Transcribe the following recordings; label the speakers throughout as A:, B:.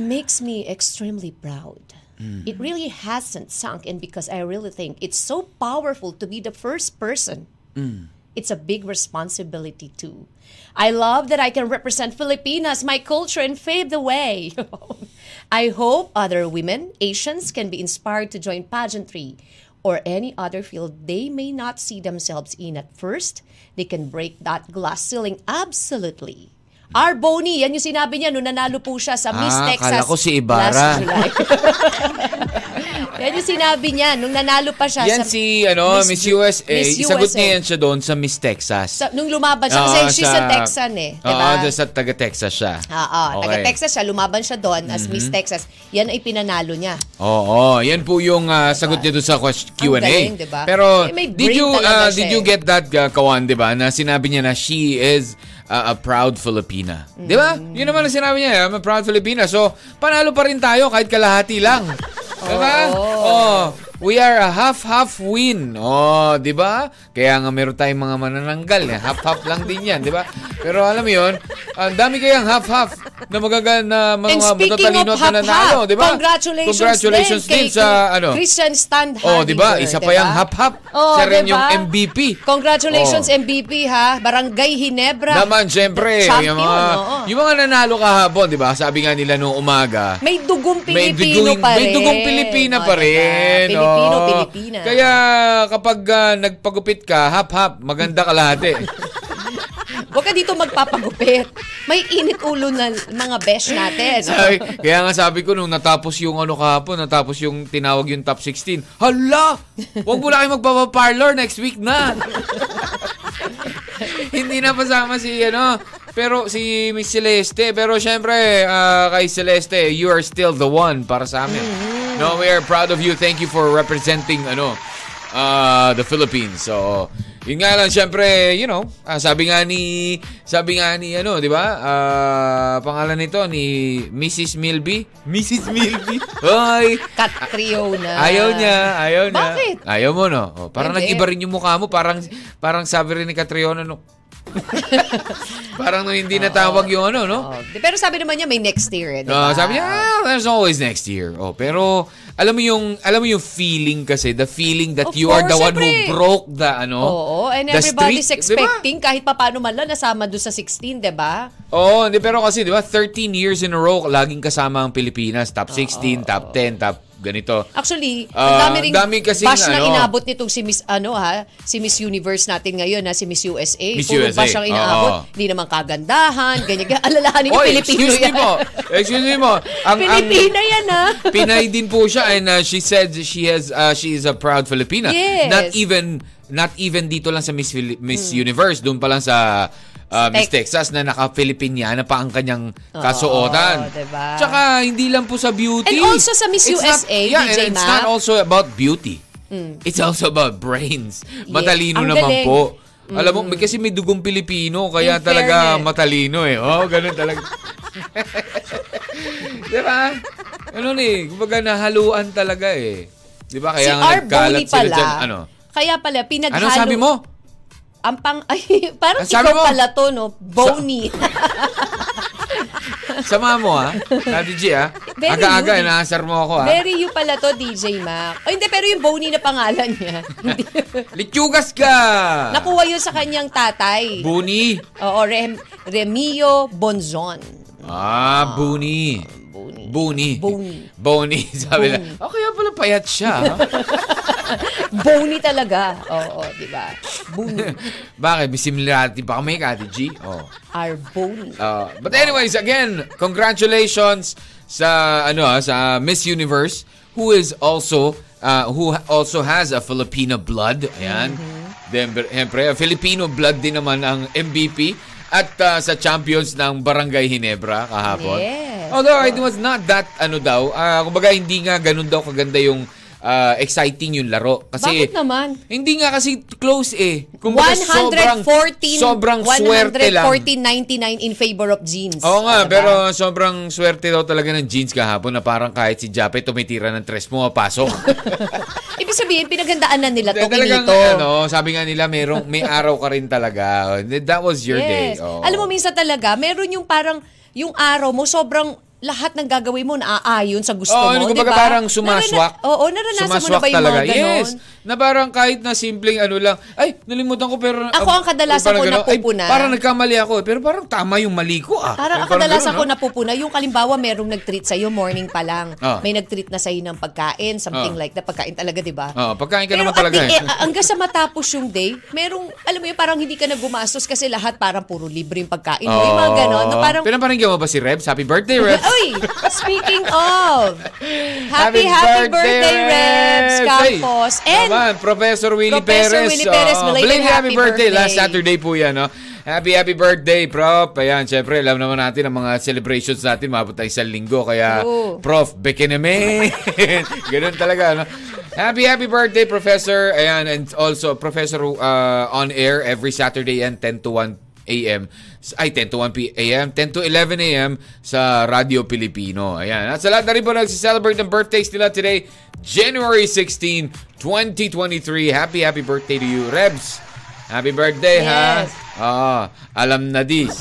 A: It makes me extremely proud. Mm. It really hasn't sunk in because I really think it's so powerful to be the first person. Mm. It's a big responsibility too. I love that I can represent Filipinas, my culture, and pave the way. I hope other women, Asians, can be inspired to join pageantry or any other field they may not see themselves in at first. They can break that glass ceiling absolutely. R. Boney, yan yung sinabi niya nung nanalo po siya sa Miss
B: Ah,
A: Texas
B: kala ko si Ibarra.
A: yan yung sinabi niya nung nanalo pa siya
B: Yan
A: sa
B: si ano, Miss, USA.
A: Miss
B: Isagot
A: USA.
B: niya yan siya doon sa Miss Texas.
A: Sa- nung lumaban siya, kasi
B: Oo,
A: she's
B: sa-
A: a Texan eh.
B: Oo,
A: Diba?
B: doon sa taga-Texas siya.
A: Oo,
B: Okay. Mhm.
A: taga-Texas siya, lumaban siya doon as Miss Texas. Yan ay pinanalo niya.
B: Oo, yan po yung ah, sagot niya doon sa Q&A.
A: galing, diba?
B: Pero
A: Eh,
B: did you ah,
A: siya
B: did you
A: eh.
B: get that uh, kawan, 'di ba? Na sinabi niya na she is ah, a proud Filipina. 'Di ba?
A: Mm.
B: Yun naman ang sinabi niya, I'm a proud Filipina. So, panalo pa rin tayo kahit kalahati lang. 'Di ba? Oh. We are a half-half win. Oh, 'di ba? Kaya nga meron tayong mga manananggal, eh. half-half lang din 'yan, 'di ba? Pero alam mo 'yon, ang dami kayang half-half na magaga na mga matatalino at nananalo, 'di ba?
A: congratulations,
B: Congratulations
A: din,
B: din sa ano.
A: Christian Stand
B: Oh, di ba?
A: Hadiger,
B: Isa pa yung hap-hap.
A: Oh,
B: Siya rin
A: diba?
B: yung MVP.
A: Congratulations
B: Oh.
A: MVP ha. Barangay Hinebra.
B: Naman, syempre,
A: Champion,
B: yung mga,
A: oo.
B: yung mga nanalo kahapon, di ba? Sabi nga nila noong umaga,
A: May dugong
B: may
A: Pilipino
B: dugong,
A: pa rin.
B: may dugong Pilipina
A: Oh,
B: pa
A: diba? Pilipino. Pilipina.
B: Kaya kapag ah, nagpagupit ka, hap-hap, maganda ka lahat eh.
A: Huwag ka dito magpapagupit. May init ulo na mga besh natin.
B: Sabi, kaya nga sabi ko nung natapos yung ano kahapon, natapos yung tinawag yung top 16, hala! Huwag mo na kayo magpapaparlor next week na. Hindi na pasama si ano, pero si Miss Celeste. Pero syempre, ah, kay Celeste, you are still the one para sa amin. No, we are proud of you. Thank you for representing ano, uh, the Philippines. So, yun nga lang, syempre, you know, ah, sabi nga ni, sabi nga ni, ano, di ba? Ah, pangalan nito ni Mrs. Milby. Mrs. Milby. Hoy!
A: Catriona.
B: Ayaw niya, ayaw niya.
A: Bakit?
B: Ayaw mo, no? Oh, parang
A: Hindi.
B: nag-iba rin yung mukha mo. Parang, parang sabi rin ni Catriona, no? parang nung hindi natawag yung ano, no?
A: Oh, pero sabi naman niya may next year, eh, di ba?
B: sabi niya, ah, there's always next year. Oh, pero alam mo yung alam mo yung feeling kasi, the feeling that
A: Of
B: you are the
A: course,
B: one who
A: syempre.
B: broke the ano.
A: Oo, and
B: the
A: everybody's
B: streak, di ba?
A: expecting kahit papano man lang nasama doon sa 16, di ba?
B: Oo, hindi pero kasi 'di ba 13 years in a row laging kasama ang Pilipinas, top 16, top 10, top ganito.
A: Actually, ang dami ring
B: dami kasing
A: bash na
B: ano.
A: inabot nitong si Miss ano ha, si Miss Universe natin ngayon na si Miss USA.
B: Miss
A: Puro
B: USA,
A: bash ang inaabot.
B: oo.
A: Hindi naman kagandahan, ganyan. Alalahanin niyo Pilipino
B: excuse me
A: yan.
B: po. Excuse me po. Ang,
A: Pilipina yan ha.
B: ang Pinay din po siya and uh, she said she has uh, she is a proud Filipina.
A: Yes.
B: Not even not even dito lang sa Miss Miss Universe, doon pa lang sa uh, Miss
A: Tex-
B: Texas na naka-Filipiniana pa ang kanyang kasuotan.
A: Oo, diba?
B: Tsaka hindi lang po sa beauty.
A: And also sa Miss
B: It's
A: USA,
B: yeah,
A: DJ
B: and it's not also about beauty. It's also about brains. Matalino
A: Ang
B: naman
A: galing.
B: po. Alam mo, kasi may dugong Pilipino, kaya
A: In
B: talaga
A: fairness.
B: matalino eh. Oh, ganun talaga. Di ba? Ano eh, kumbaga nahaluan talaga eh. Di ba? Kaya
A: si
B: nga nagkalat sila
A: pala.
B: dyan. Ano?
A: Kaya pala pinaghalo.
B: Ano sabi mo?
A: Ang pang ay parang
B: Ang sabi
A: ikaw
B: mo?
A: pala to no, Boney.
B: Sama mo ha? Kati G ha?
A: Very
B: Aga-aga,
A: you.
B: inaasar mo ako ha?
A: Very you pala to, DJ Mac. Oh, hindi, pero yung Boney na pangalan niya.
B: Litsugas ka!
A: Nakuha yun sa kanyang tatay.
B: Buni.
A: Oo, Rem, Remio Bonzon.
B: Ah, Buni.
A: Boney.
B: Buni.
A: Boni.
B: Boni. Sabi
A: Boni.
B: na, oh, kaya pala payat siya. ha?
A: Boney talaga. Oo, di ba? Boney.
B: Bakit? May similarity pa kami, Kati G? Oh.
A: Our Boney.
B: Uh, but anyways, again, congratulations sa ano ah, sa Miss Universe who is also uh, who also has a Filipino blood. Ayan. Then syempre, a Filipino blood din naman ang MVP at uh, sa champions ng Barangay Hinebra kahapon.
A: Yes.
B: Although it was not that ano daw, ah, kumbaga hindi nga ganun daw kaganda yung ah, exciting yung laro kasi
A: Bakit naman?
B: Hindi nga kasi close eh. Sobrang
A: 114
B: sobrang swerte lang.
A: 114.99 in favor of jeans.
B: Oo nga,
A: Diba?
B: pero sobrang swerte daw talaga ng jeans kahapon na parang kahit si Jape tumitira ng tres mo, pasok.
A: Ibig sabihin, pinagandaanan nila to,
B: Talagang,
A: kinito.
B: ano, sabi nga nila, merong, may araw ka rin talaga. That was your day.
A: Yes.
B: Oo.
A: Alam mo, minsan talaga, meron yung parang, yung araw mo, sobrang lahat ng gagawin mo naaayon sa gusto
B: Oo,
A: mo, di ba?
B: parang sumaswak.
A: Narana- Oo, naranasan mo na
B: Sumaswak
A: ba yung
B: talaga.
A: mga ganon?
B: Yes. Na parang kahit na simpleng ano lang, ay, nalimutan ko pero...
A: Ako ang kadalasan
B: parang
A: ko
B: ganon,
A: napupuna.
B: Ay, parang nagkamali ako. eh, Pero parang tama yung mali ko ah.
A: Parang
B: Yung
A: ang kadalasan ko
B: no?
A: napupuna, yung kalimbawa merong nag-treat sa'yo morning pa lang.
B: Ah.
A: May nag-treat na sa'yo ng pagkain, something
B: Ah.
A: like that. Pagkain talaga, di ba?
B: Oo, pagkain ka
A: Pero
B: naman talaga
A: the
B: eh.
A: end, hanggang sa matapos yung day, merong, alam mo yun, parang hindi ka na gumastos kasi lahat parang puro libre yung pagkain mo. Yung mga ganon. Na parang,
B: Pinaparinggan mo ba si Rebs? Happy birthday, Rebs!
A: Uy, speaking of, happy, happy, birthday, Rebs Campos. And,
B: Naman, Professor Willie
A: Professor
B: Perez.
A: Willie Perez,
B: Oo.
A: belated
B: Belated
A: happy birthday.
B: Last Saturday po yan, no? Happy, happy birthday, Prof. Ayan, syempre, alam naman natin ang mga celebrations natin, mabot tayo isang linggo. Kaya,
A: True.
B: Prof, bekeneme. Ganun talaga, no? Happy, happy birthday, Professor. Ayan, and also, Professor uh, on air every Saturday and 10 to 1 a.m. Ay, 10 to 1 p- a.m. 10 to 11 a.m. sa Radio Pilipino. Ayan. At sa lahat na rin po nagsiselebrate ng birthdays nila today, January 16, 2023. Happy, happy birthday to you, Rebs. Happy birthday,
A: Yes.
B: ha? Ah, alam na dis.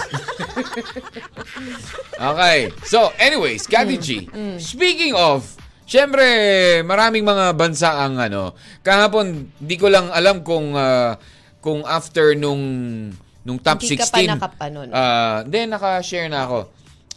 B: okay. So, anyways, Kati G, speaking of, syempre, maraming mga bansa ang ano, kahapon, di ko lang alam kung ah, kung after nung nung top
A: Hindi ka
B: 16.
A: pa nakapanon.
B: Ah, hindi, naka-share na ako.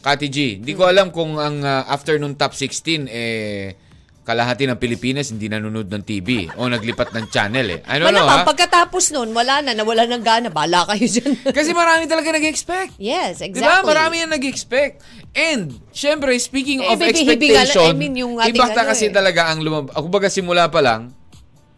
B: Kati G, hindi ko alam kung ang ah, after nung top 16, eh, kalahati ng Pilipinas hindi nanonood ng TV o naglipat ng channel eh. I don't know,
A: malamang,
B: ha?
A: pagkatapos nun, wala na, nawala ng gana, bala kayo dyan.
B: Kasi marami talaga nag-expect.
A: yes, exactly.
B: Diba? Marami yan nag-expect. And, syempre, speaking
A: Eh,
B: of expectation,
A: I mean, yung
B: iba
A: ano
B: kasi
A: eh.
B: talaga ang lumab... Ako baga simula pa lang,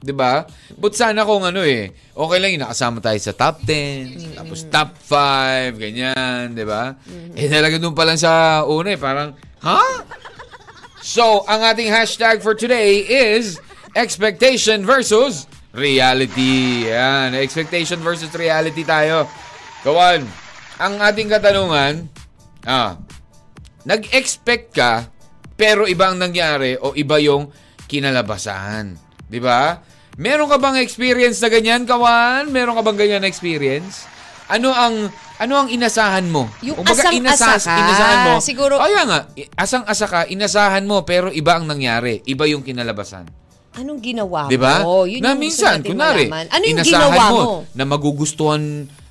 B: di ba? But sana kung ano eh, okay lang yung nakasama tayo sa top 10, tapos top 5, ganyan, di ba? Eh talaga doon pa lang sa una eh, parang, ha? So, ang ating hashtag for today is expectation versus reality. Yan, expectation versus reality tayo. Kawan, ang ating katanungan, ah, nag-expect ka, pero iba ang nangyari o iba yung kinalabasan. Di ba? Meron ka bang experience na ganyan, Kawan? Meron ka bang ganyan na experience? Ano ang ano ang inasahan mo?
A: Yung
B: Kumbaga,
A: asang-asa ka.
B: Inasahan mo.
A: Siguro-
B: Kaya nga, i- asang-asa ka, inasahan mo, pero iba ang nangyari. Iba yung kinalabasan.
A: Anong ginawa
B: Di ba?
A: mo? Yun
B: na
A: yung
B: minsan, kunwari,
A: malaman. Ano yung
B: inasahan
A: ginawa mo?
B: na magugustuhan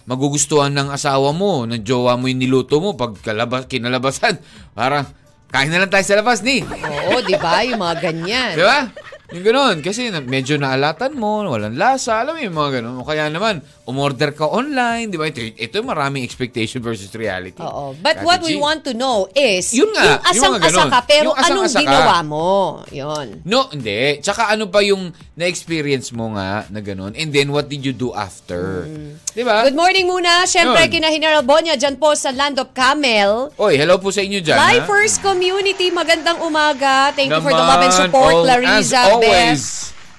B: magugustuhan ng asawa mo, ng jowa mo yung niluto mo pag kalabas, kinalabasan. Parang, kain na lang tayo sa labas, ni.
A: Oo, di ba? Yung mga ganyan.
B: Di ba? Yung gano'n. Kasi na- medyo naalatan mo, walang lasa. Alam mo yung mga gano'n. O kaya naman, umorder ka online. Di ba? Ito, ito yung maraming expectation versus reality.
A: Oo. But
B: Kati
A: what
B: G.
A: we want to know is,
B: Yun nga,
A: yung asang-asa ka, pero
B: Yung asang-asa
A: anong
B: ka.
A: ginawa mo? Yun.
B: No, hindi. Tsaka ano pa yung na-experience mo nga na gano'n? And then, what did you do after? Di ba?
A: Good morning muna. Siyempre,
B: Yun.
A: kina General Bonya, dyan po sa Land of Camel.
B: Oy, hello po sa inyo dyan. ha?
A: Lifers Community, magandang umaga. Thank you for the love and support,
B: all-
A: Clariza,
B: As always.
A: Beth.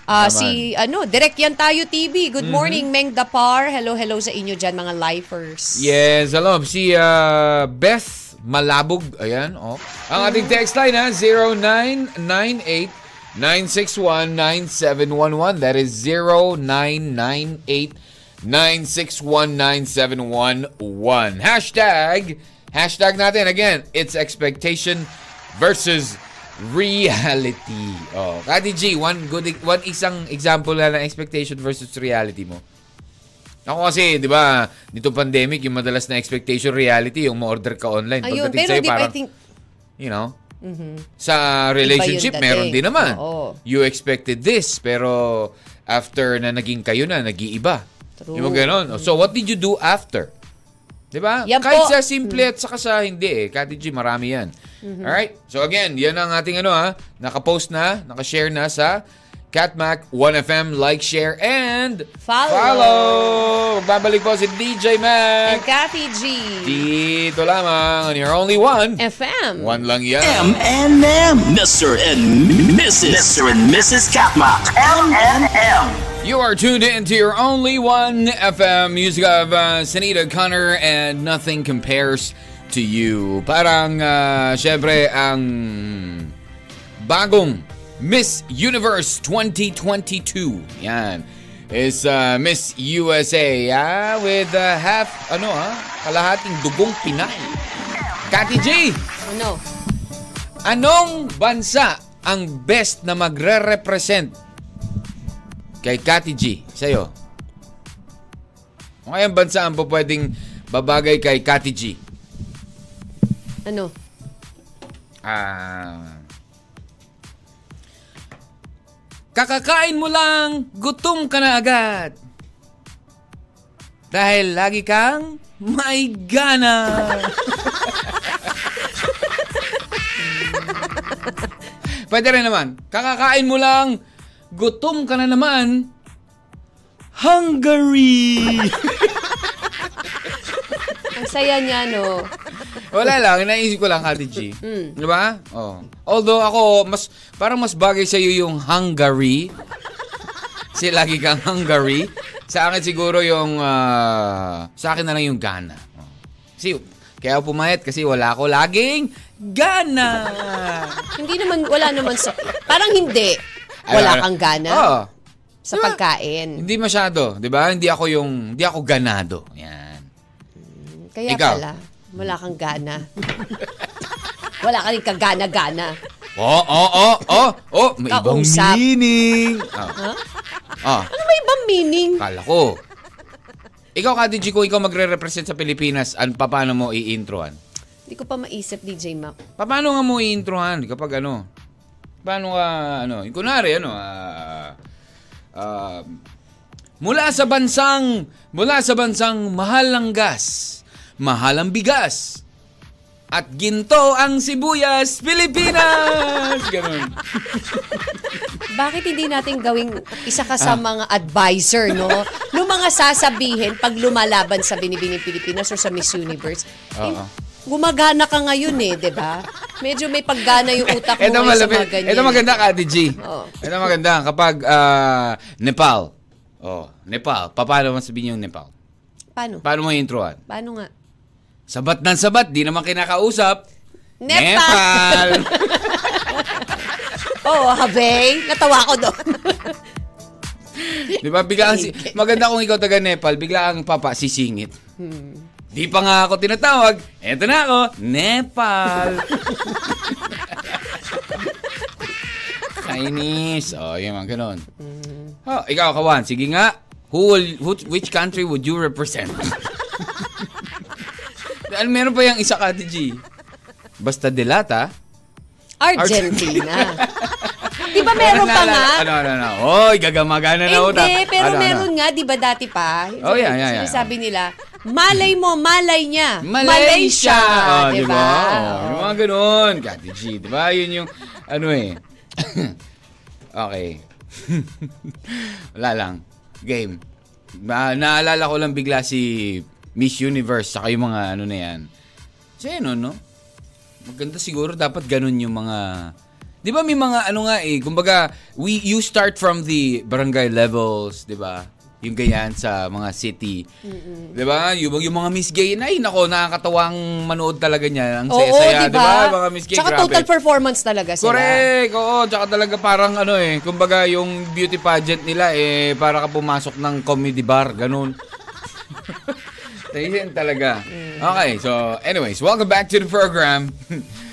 A: Ah,
B: Naman.
A: si, ano, Direk Yan Tayo TV. Good
B: Mm-hmm.
A: morning, Meng Dapar. Hello, hello sa inyo dyan, mga lifers.
B: Yes, hello. Si ah, Beth Malabog. Ayan, oh. Ang ating text line, ha? 0998 961-9711. That is 0998 961-9711. Hashtag, hashtag natin, again, it's expectation versus reality. Oh, Kati G, one good one isang example na ng expectation versus reality mo. Ako kasi, di ba, dito pandemic, yung madalas na expectation reality, yung ma-order ka online.
A: Ayun,
B: Pagdating
A: pero
B: sa'yo,
A: di ba, I
B: parang,
A: think,
B: you know, sa relationship, meron din naman.
A: Oo.
B: You expected this, pero after na naging kayo na, nag-iiba.
A: True.
B: Yung mga ganon. So, what did you do after? Di ba?
A: Yan
B: Kahit
A: po.
B: sa simple at saka sa hindi eh. Kati G, marami yan.
A: Mm-hmm.
B: Alright? So again, yan ang ating ano ha. Nakapost na, nakashare na sa Catmac, 1FM, like, share, and
A: Follow.
B: follow. Babalik po si DJ
A: And
B: Mac.
A: Kathy G.
B: Dito lamang on your only one.
A: FM.
B: One lang yan.
C: M&M. Mr. and Mrs. Mr. and Mrs. Katmak.
D: M&M.
B: You are tuned in to your only one FM music of uh, Sanita Connor and nothing compares to you. Parang, uh, syempre, ang bagong Miss Universe 2022. Yan. Is uh, Miss USA ah, with uh, half, ano ah, kalahating dugong Pinay. Kati G,
A: Ano?
B: anong bansa ang best na magre-represent kay Kati G? Sa'yo. Kung kayang bansa ang po pwedeng babagay kay Kati G?
A: Ano?
B: Ah... kakakain mo lang, gutom ka na agad. Dahil lagi kang may gana. Pwede rin naman. Kakakain mo lang, gutom ka na naman. Hungary!
A: Ang saya niya, no?
B: Wala lang, naisip ko lang, Kati G.
A: Mm.
B: Di ba? Oh. Although ako, mas, parang mas bagay sa'yo yung Hungary. Kasi lagi kang Hungary. Sa akin siguro yung, ah, sa akin na lang yung Ghana. Oh. Kasi, kaya pumayat kasi wala ako laging Ghana.
A: Hindi naman, wala naman sa... Parang hindi. Wala
B: Ano,
A: kang gana
B: Oo.
A: sa pagkain.
B: Hindi masyado, di ba? Hindi ako yung, hindi ako ganado. Yan.
A: Kaya
B: Ikaw?
A: pala, wala kang gana. wala ka rin kagana-gana.
B: Oh, oh, oh, oh, oh, may ibang
A: Kausap.
B: meaning. Oh.
A: Ha?
B: Oh.
A: Ano may ibang meaning?
B: Kala ko. Ikaw, Kati G, kung ikaw magre-represent sa Pilipinas, an, paano mo i-introhan?
A: Hindi ko pa maisip, DJ Mac.
B: Paano nga mo i-introhan kapag ano? Paano ka, ano? Kunwari, ano, ah, ah, mula sa bansang, mula sa bansang mahal ang gas, mahal ang bigas, at ginto ang sibuyas, Pilipinas! Ganun.
A: Bakit hindi natin gawing isa ka
B: Ah.
A: sa mga advisor, no? Nung mga sasabihin pag lumalaban sa Binibining Pilipinas or sa Miss Universe. eh,
B: Oo.
A: Gumagana ka ngayon eh, di ba? Medyo may paggana yung utak mo
B: Ito
A: ngayon sa mga ganyan.
B: Ito maganda, Kati G.
A: Oo.
B: Ito maganda. Kapag ah, Nepal. Oh, Nepal. Paano mo sabihin yung Nepal?
A: Paano?
B: Paano mo introhan?
A: Paano nga?
B: Sabat ng sabat, di naman kinakausap.
A: Nepal! Oo, oh, habe. Natawa ko doon.
B: Di ba? Bigla kang si- maganda kung ikaw taga Nepal, bigla kang papa sisingit. Di pa nga ako tinatawag. Eto na ako, Nepal. Chinese. Oh, yun mga ganun. Oh, ikaw, Kawan, sige nga. Who will, who, which country would you represent? Dahil meron pa yung isa, Kati G. Basta delata.
A: Argentina. di ba meron pa nga?
B: Ano, ano, ano. Oy, gagamagana na utak.
A: Hindi, pero
B: Ano, ano?
A: meron nga, di ba dati pa?
B: Oh, yeah, yeah, yeah.
A: Sinasabi nila, malay mo, malay niya.
B: Malaysia! Oh,
A: di
B: di
A: ba?
B: ba? Oh, yung mga ganun. Kati G, di ba? Yun yung, ano eh. okay. Wala lang. Game. Na, naalala ko lang bigla si Miss Universe saka yung mga ano na yan. Kasi ano, no? Maganda siguro dapat ganun yung mga... Di ba may mga ano nga eh, kumbaga, we, you start from the barangay levels, di ba? Yung ganyan sa mga city. Di ba? Yung, yung mga Miss Gay, ay nako, nakakatawang manood talaga niya. Ang saya-saya,
A: di
B: ba? Mga Miss Gay,
A: Tsaka
B: grabe.
A: total performance talaga sila.
B: Correct, oo. Tsaka talaga parang ano eh, kumbaga yung beauty pageant nila eh, para ka pumasok ng comedy bar, ganun. Tayo talaga. Okay, so anyways, welcome back to the program.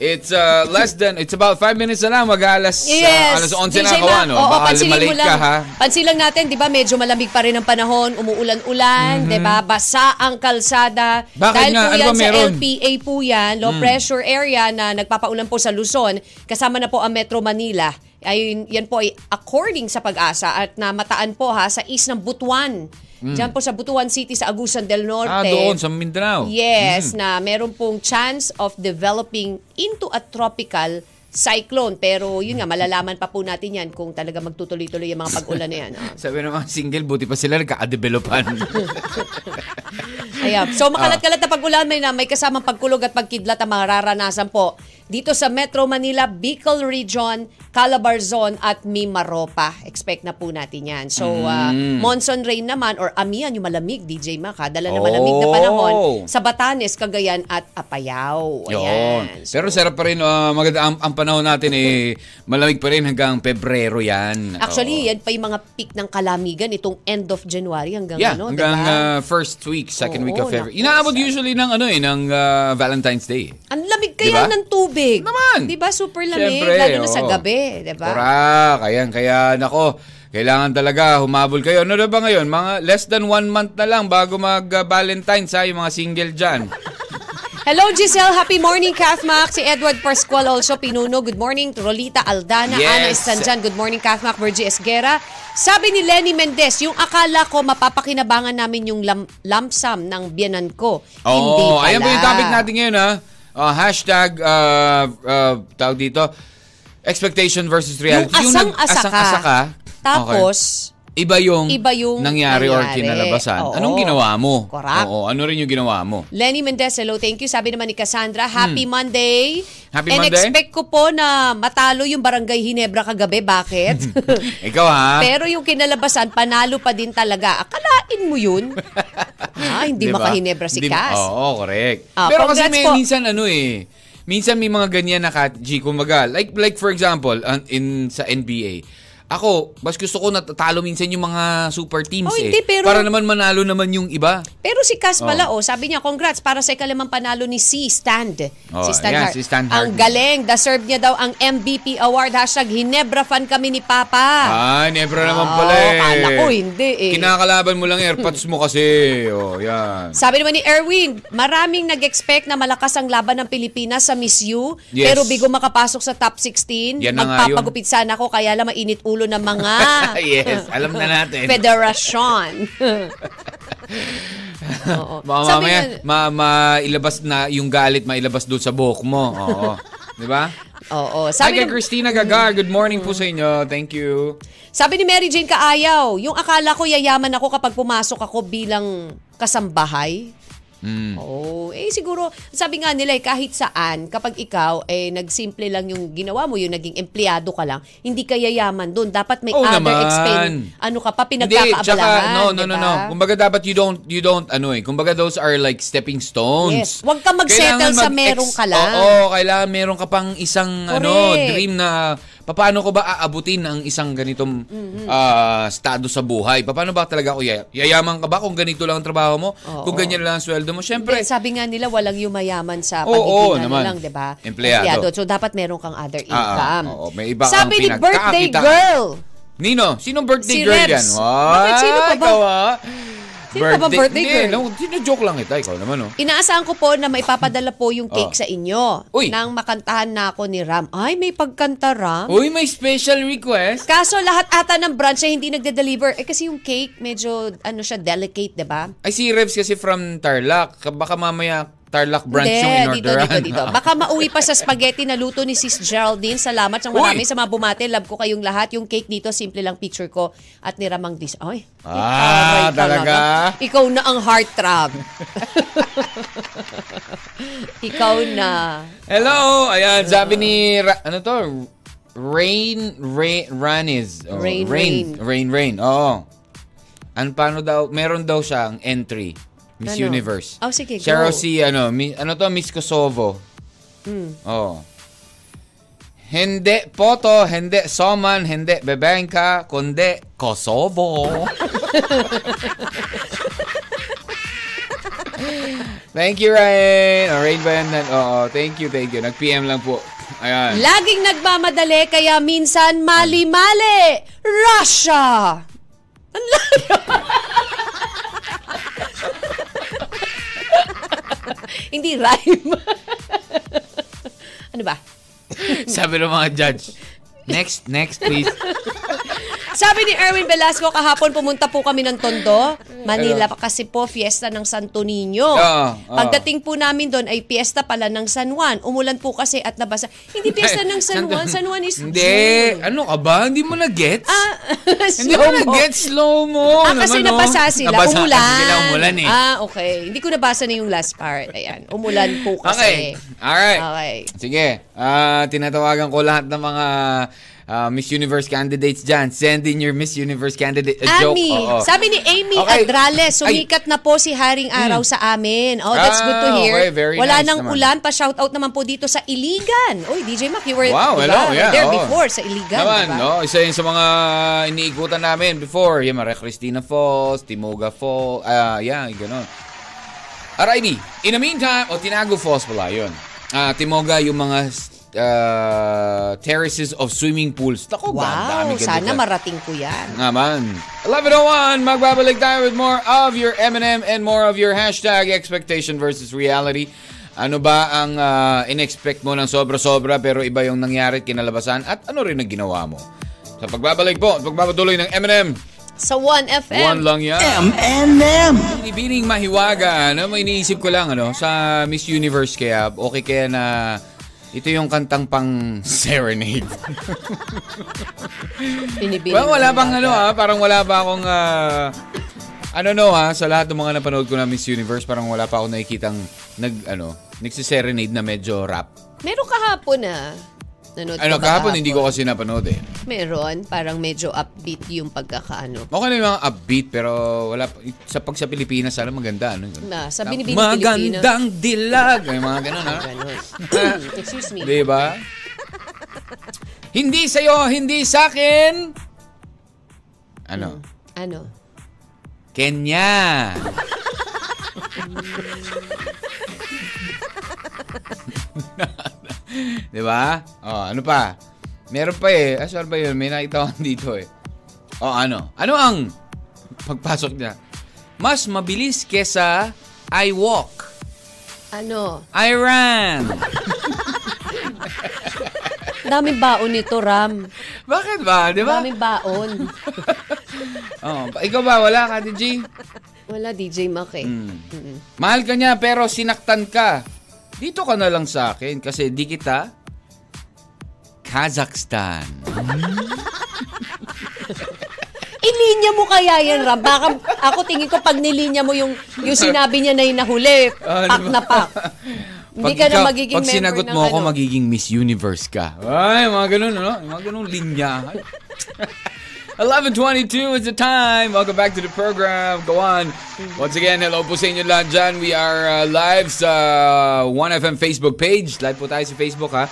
B: It's uh, less than, it's about 5 minutes na lang, mag-alas uh,
A: Yes.
B: alas 11 na
A: DJ
B: kawa,
A: Mac,
B: no?
A: Oo,
B: Baka
A: pansinin mo
B: malate
A: lang.
B: ka, ha?
A: Pansin lang natin, di ba, medyo malamig pa rin ang panahon, umuulan-ulan, di ba, basa ang kalsada.
B: Mm-hmm. Bakit
A: Dahil
B: nga?
A: po
B: Ano
A: yan sa
B: meron? Mm.
A: LPA po yan, low pressure area na nagpapaulan po sa Luzon. Kasama na po ang Metro Manila. Ayun, yan po ay according sa pag-asa at namataan po ha sa east ng Butuan. Diyan po sa Butuan City sa Agusan del Norte.
B: Mm. Ah, doon, sa Mindanao.
A: Yes, na meron pong chance of developing into a tropical cyclone. Pero yun nga, malalaman pa po natin yan kung talaga magtutuloy-tuloy yung mga pag-ulan na yan. ah.
B: Sabi ng mga single, buti pa sila nagkakadevelopan.
A: Ayan. So makalat-kalat na pag-ulan may na may kasamang pagkulog at pagkidlat ang mararanasan po dito sa Metro Manila, Bicol Region, Calabarzon at Mimaropa. Expect na po natin yan. So uh, monsoon rain naman or amihan yung malamig DJ Maka, dala na malamig na panahon
B: Oh.
A: sa Batanes, Cagayan at Apayao.
B: Yun.
A: Ayan. So,
B: Pero sarap pa rin, ah, maganda ang, ang panahon natin eh, malamig pa rin hanggang Pebrero yan. Oo.
A: Actually, yan pa yung mga peak ng kalamigan itong end of January hanggang
B: Yeah,
A: ano,
B: hanggang
A: diba?
B: ah, first week, second
A: Oo,
B: week of February.
A: naku,
B: Inaabot
A: sad.
B: usually ng ano eh, ng ah, Valentine's Day.
A: Ang lamig kaya
B: Diba?
A: ng tubig.
B: Naman.
A: Di ba? Super lamig.
B: Siyempre,
A: lalo na sa gabi. Di ba?
B: Correct. Kaya, kaya, nako, kailangan talaga humabol kayo. Ano na ba ngayon? Mga less than one month na lang bago mag-Valentine's ha, yung mga single dyan.
A: Hello Giselle, happy morning Kathmak. Si Edward Pascual also Pinuno. Good morning. Rolita Aldana,
B: Yes.
A: Ana Estanjan. Good morning Kathmak. Virgie Esguera. Sabi ni Lenny Mendez, yung akala ko mapapakinabangan namin yung lam- lump sum ng biyanan ko. Hindi
B: Oo,
A: pala.
B: ayan po yung topic natin ngayon ha. Uh, hashtag, uh, uh, tawag dito, expectation versus reality.
A: Yung asang-asa ka.
B: asang-asa ka.
A: Tapos,
B: Okay. Iba yung,
A: Iba yung
B: nangyari, or
A: nangyari.
B: kinalabasan.
A: Oo.
B: Anong ginawa mo?
A: Correct.
B: Oo, ano rin yung ginawa mo?
A: Lenny Mendez, hello, thank you. Sabi naman ni Cassandra, happy Monday.
B: Hmm. Happy
A: And
B: Monday.
A: expect ko po na matalo yung Barangay Hinebra kagabi. Bakit?
B: Ikaw ha?
A: Pero yung kinalabasan, panalo pa din talaga. Akalain mo yun? ah, hindi
B: Diba?
A: makahinebra si
B: Hindi-
A: Cass.
B: Oo, correct.
A: Ah,
B: Pero kasi may
A: po.
B: minsan ano eh, minsan may mga ganyan na kat G, kumbaga, like, like for example, an- in sa NBA, ako, mas gusto ko natatalo minsan yung mga super teams
A: Oh,
B: eh.
A: hindi, pero-
B: Para naman manalo naman yung iba.
A: Pero si Cass pala, oh. sabi niya, congrats para sa ikalimang panalo ni C. Stand.
B: Oh,
A: si Stan,
B: ayan,
A: Hart.
B: si Stan
A: Ang galing. Deserve niya daw ang MVP award. Hashtag Hinebra fan kami ni Papa.
B: Ah, never naman
A: Oh,
B: pala eh.
A: kala ko hindi eh.
B: Kinakalaban mo lang airpods mo kasi. Oh, yan.
A: Sabi naman ni Erwin, maraming nag-expect na malakas ang laban ng Pilipinas sa Miss U,
B: Yes.
A: pero bigo makapasok sa top 16.
B: Yan.
A: Magpapagupit sana ako, kaya lang mainit ulo ng mga
B: yes, alam na natin.
A: federasyon. Oo.
B: Baka
A: Sabi
B: mamaya,
A: nga-
B: ma, mailabas na yung galit, mailabas doon sa buhok mo. Oo. Di ba?
A: Oo.
B: Hi
A: Sabi,
B: kay
A: ng-
B: Christina Gagar. Good morning po sa inyo. Thank you.
A: sabi ni Mary Jane Kaayaw, yung akala ko yayaman ako kapag pumasok ako bilang kasambahay.
B: Mm.
A: Oo. Eh siguro, sabi nga nila eh, kahit saan, kapag ikaw eh nagsimple lang yung ginawa mo, yung naging empleyado ka lang, hindi ka yayaman doon. Dapat may
B: Oo
A: other
B: naman.
A: expense. Ano ka pa,
B: Hindi,
A: pinagkakaabalahan.
B: tsaka, no, no, no,
A: diba?
B: no. Kumbaga dapat you don't, you don't, ano eh, kumbaga those are like stepping stones.
A: Yes. Huwag ka mag-settle sa meron ka lang.
B: Oo, kailangan meron ka pang isang, ano,
A: Correct.
B: dream na, paano ko ba aabutin ang isang ganitong
A: Mm-hmm.
B: ah, estado sa buhay? Paano ba talaga ako yaya- yayaman ka ba kung ganito lang ang trabaho mo?
A: Oo.
B: Kung ganyan lang ang sweldo mo?
A: Hindi,
B: Syempre,
A: sabi nga nila walang yumayaman sa
B: Oo,
A: pagiging
B: oo,
A: ano
B: naman.
A: lang, 'di ba?
B: Empleyado.
A: So dapat meron kang other
B: Ah,
A: income.
B: ah, oo, may iba
A: Sabi ni birthday girl.
B: Nino, sinong birthday
A: Si
B: girl
A: Rebs.
B: yan?
A: Bakit? Sino pa ba?
B: Ikaw, ah.
A: Sino pa ba birthday
B: Hindi,
A: girl?
B: No, sino-joke lang kita. Ikaw naman, oh.
A: Inaasahan ko po na maipapadala po yung cake
B: Oh.
A: sa inyo.
B: Uy.
A: Nang makantahan na ako ni Ram. Ay, may pagkanta Ram.
B: Uy, may special request.
A: Kaso lahat ata ng branch ay hindi nagde-deliver. Eh kasi yung cake medyo ano siya delicate, 'di ba?
B: Ay, si Rebs kasi from Tarlac. Baka mamaya Tarlac branch yung
A: Hindi, dito,
B: inorderan.
A: dito, dito. Baka mauwi pa sa spaghetti na luto ni Sis Geraldine. Salamat ng marami
B: Uy!
A: sa mga bumate. Love ko kayong lahat. Yung cake dito, simple lang picture ko at niramang dis. Ay,
B: Ah, talaga?
A: Ikaw na ang heartthrob. Ikaw na.
B: Hello! Ayan, sabi ni... Ra- ano to? Rain, rain, Ranis. Oh,
A: Rain,
B: rain. Rain, rain. Oo. Ano, paano daw? Meron daw siyang entry. Miss
A: Ano?
B: Universe.
A: Oh, sige, go.
B: si, ano, mi, ano to? Miss Kosovo.
A: Hmm.
B: Oo. Hindi poto, hindi soman, hindi bebenka, kundi Kosovo. thank you, Ryan. Oh, Rain ba yan? Oo, thank you, thank you. Nag-PM lang po. Ayan.
A: Laging nagmamadali kaya minsan mali-mali. Russia! Ang layo. Hindi rhyme. ano ba?
B: Sabi ng mga judge. Next, next, please.
A: Sabi ni Erwin Velasco, kahapon pumunta po kami ng Tondo, Manila, kasi po fiesta ng Santo Niño.
B: Ah, ah.
A: Pagdating po namin doon ay fiesta pala ng San Juan. Umulan po kasi at nabasa. Hindi fiesta ng San Juan. San Juan is
B: Hindi.
A: June.
B: Ano ka ba? Hindi mo na-gets?
A: Ah,
B: Hindi mo
A: slow mo.
B: na-gets. Slow mo.
A: Ah, kasi
B: naman,
A: nabasa sila.
B: Nabasa
A: umulan.
B: kasi sila umulan eh.
A: Ah, okay. Hindi ko nabasa na yung last part. Ayan. Umulan po
B: Okay.
A: kasi.
B: Alright.
A: Okay.
B: Sige. Ah, tinatawagan ko lahat ng mga ah, Miss Universe candidates dyan. Send in your Miss Universe candidate a joke.
A: Ami,
B: Oo.
A: sabi ni Amy
B: Okay.
A: Adrales, sumikat na po si Haring Araw sa amin. Oh, that's good to
B: Ah,
A: hear.
B: okay, very
A: Wala
B: nice
A: nang
B: naman.
A: ulan, pa-shoutout naman po dito sa Iligan. Uy, DJ Mac, you were
B: Wow,
A: diba,
B: hello, yeah.
A: there
B: oo.
A: before sa Iligan.
B: Naman,
A: diba?
B: no? Isa yun sa mga iniikutan namin before. Yung Maria Cristina Falls, Timoga Falls, ah, yeah, gano'n. Alrighty. In the meantime, o Tinago Falls pala, yun. Ah, Timoga, yung mga ah, terraces of swimming pools. Naku,
A: Wow,
B: dami ganda
A: sana
B: dyan.
A: marating ko yan.
B: Naman. 11.01, magbabalik tayo with more of your M&M and more of your hashtag expectation versus reality. Ano ba ang ah, in-expect mo ng sobra-sobra pero iba yung nangyari at kinalabasan at ano rin ang ginawa mo? Sa pagbabalik po, at pagpapatuloy ng M&M,
A: Sa 1FM.
B: one lang yan.
E: M&M.
B: Ibining mahiwaga, ano, may iniisip ko lang, ano, sa Miss Universe kaya, okay kaya na ito yung kantang pang serenade. Well, wala
A: ng
B: pang ano ha, parang wala pa akong ah, ano no ha, sa lahat ng mga napanood ko na Miss Universe, parang wala pa akong nakikitang nag ano, nagsiserenade na medyo rap.
A: Meron kahapon na. Nanood
B: Ano,
A: ko ba
B: kahapon hindi ko kasi napanood eh.
A: Meron, parang medyo upbeat yung pagkakaano.
B: Okay na yung mga upbeat pero wala sa pag sa Pilipinas sana maganda ano. yun.
A: Na, sa Pilipino.
B: Magandang dilag, ay mga ganun ha.
A: Excuse me.
B: Di ba? hindi sa'yo, hindi sa akin. Ano?
A: Ano?
B: Kenya. Di ba? Oh, ano pa? Meron pa eh. Ah, saan ba yun? May nakita ko dito eh. Oh, ano? Ano ang pagpasok niya? Mas mabilis kesa I walk.
A: Ano?
B: I ran.
A: Daming baon nito, Ram.
B: Bakit ba? Di ba?
A: Daming baon.
B: Oh, ikaw ba? Wala ka, DJ?
A: Wala, DJ Mac eh.
B: Hmm.
A: Mm-mm.
B: Mahal ka niya pero sinaktan ka. Dito ka na lang sa akin kasi di kita Kazakhstan.
A: Ilinya mo kaya yan, Ram. Baka ako tingin ko pag nilinya mo yung, yung sinabi niya na yung nahuli,
B: Ah,
A: pak na pak. Hindi ka na magiging
B: pag
A: member
B: sinagot
A: ng
B: mo ako,
A: ano.
B: magiging Miss Universe ka. Ay, mga ganun, ano? Mga ganun linya. 11.22 is the time. Welcome back to the program. Go on. Once again, hello po sa inyo lahat dyan. We are uh, live sa 1FM Facebook page. Live po tayo sa Facebook, ha?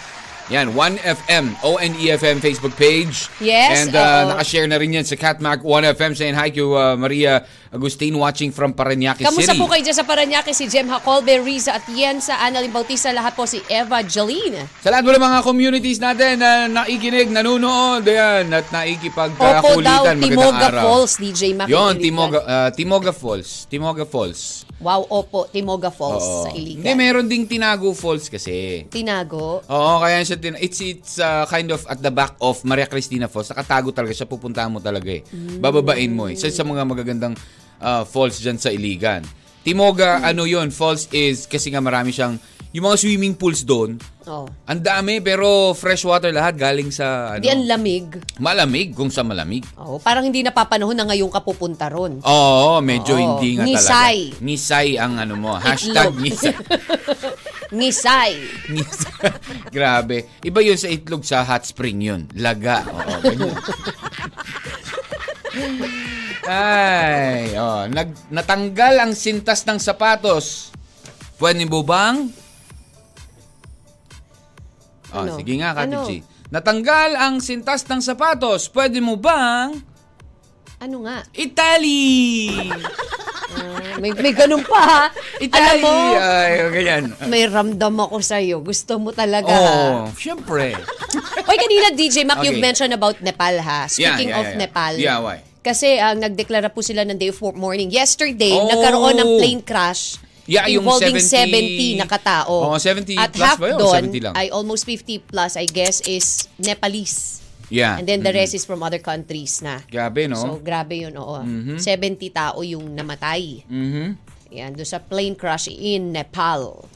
B: Yan, 1FM, O-N-E-F-M Facebook page.
A: Yes,
B: And uh,
A: oo.
B: nakashare na rin yan sa Catmac 1FM saying hi to uh, Maria Agustin watching from Parañaque
A: Kamusta
B: City.
A: po kayo dyan sa Paranaque? Si Jem Hacolbe, Riza at Yensa, Annalyn Bautista, lahat po si Eva Jolene.
B: Sa lahat po ng mga communities natin na nakikinig, nanonood, ayan, at
A: Opo
B: naikipagkakulitan,
A: daw,
B: magandang
A: Timoga
B: araw.
A: Falls, DJ Mac.
B: Yon,
A: Iligan.
B: Timoga, ah, Timoga Falls. Timoga Falls.
A: Wow, opo, Timoga Falls
B: Oo.
A: sa Iligan.
B: Hindi, meron ding Tinago Falls kasi.
A: Tinago.
B: Oo, kaya siya, tin- it's, it's ah, kind of at the back of Maria Cristina Falls. Nakatago talaga siya, pupuntahan mo talaga eh.
A: Mm.
B: Bababain mo eh. Sa, sa mga magagandang ah, falls dyan sa Iligan. Timoga,
A: Mm.
B: ano yon falls is, kasi nga marami siyang, yung mga swimming pools doon,
A: Oh.
B: ang dami, pero freshwater lahat galing sa, ano,
A: Di ang lamig.
B: malamig kung sa malamig.
A: Oh, parang hindi napapanahon na ngayon ka pupunta ron.
B: Oo, medyo
A: Oo.
B: hindi nga
A: Nisay.
B: talaga. Nisay ang ano mo. Hashtag
A: Itlog.
B: nisay.
A: Ngisay.
B: nisay. Grabe. Iba yun sa itlog sa hot spring yun. Laga. Oo, ganyan. Ay, oh, nag, natanggal ang sintas ng sapatos. Pwede mo bang? Oh,
A: Ano?
B: sige nga, Kati
A: Ano?
B: G. Natanggal ang sintas ng sapatos. Pwede mo bang?
A: Ano nga?
B: Italy!
A: Ah, may, may ganun pa ha. Alam
B: Italy!
A: mo,
B: Ay, ganyan.
A: may ramdam ako sa'yo. Gusto mo talaga.
B: Oh, syempre.
A: Oy, kanina DJ Mac,
B: Okay.
A: you've mentioned about Nepal ha. Speaking
B: Yeah, yeah,
A: of
B: yeah.
A: Nepal.
B: Yeah, why?
A: Kasi ang nagdeklara po sila ng day of mourning. Yesterday,
B: Oh.
A: nagkaroon ng plane crash
B: Yeah, yung
A: involving
B: 70
A: 70, na katao.
B: Oo, 70
A: At
B: plus
A: half
B: ba yun?
A: doon
B: 70 lang?
A: ay almost 50 plus, I guess, is Nepalese.
B: Yeah.
A: And then the rest is from other countries na.
B: Grabe, no?
A: So, grabe yun, oo. 70 tao yung namatay.
B: Mhm.
A: Yan, doon sa plane crash in Nepal.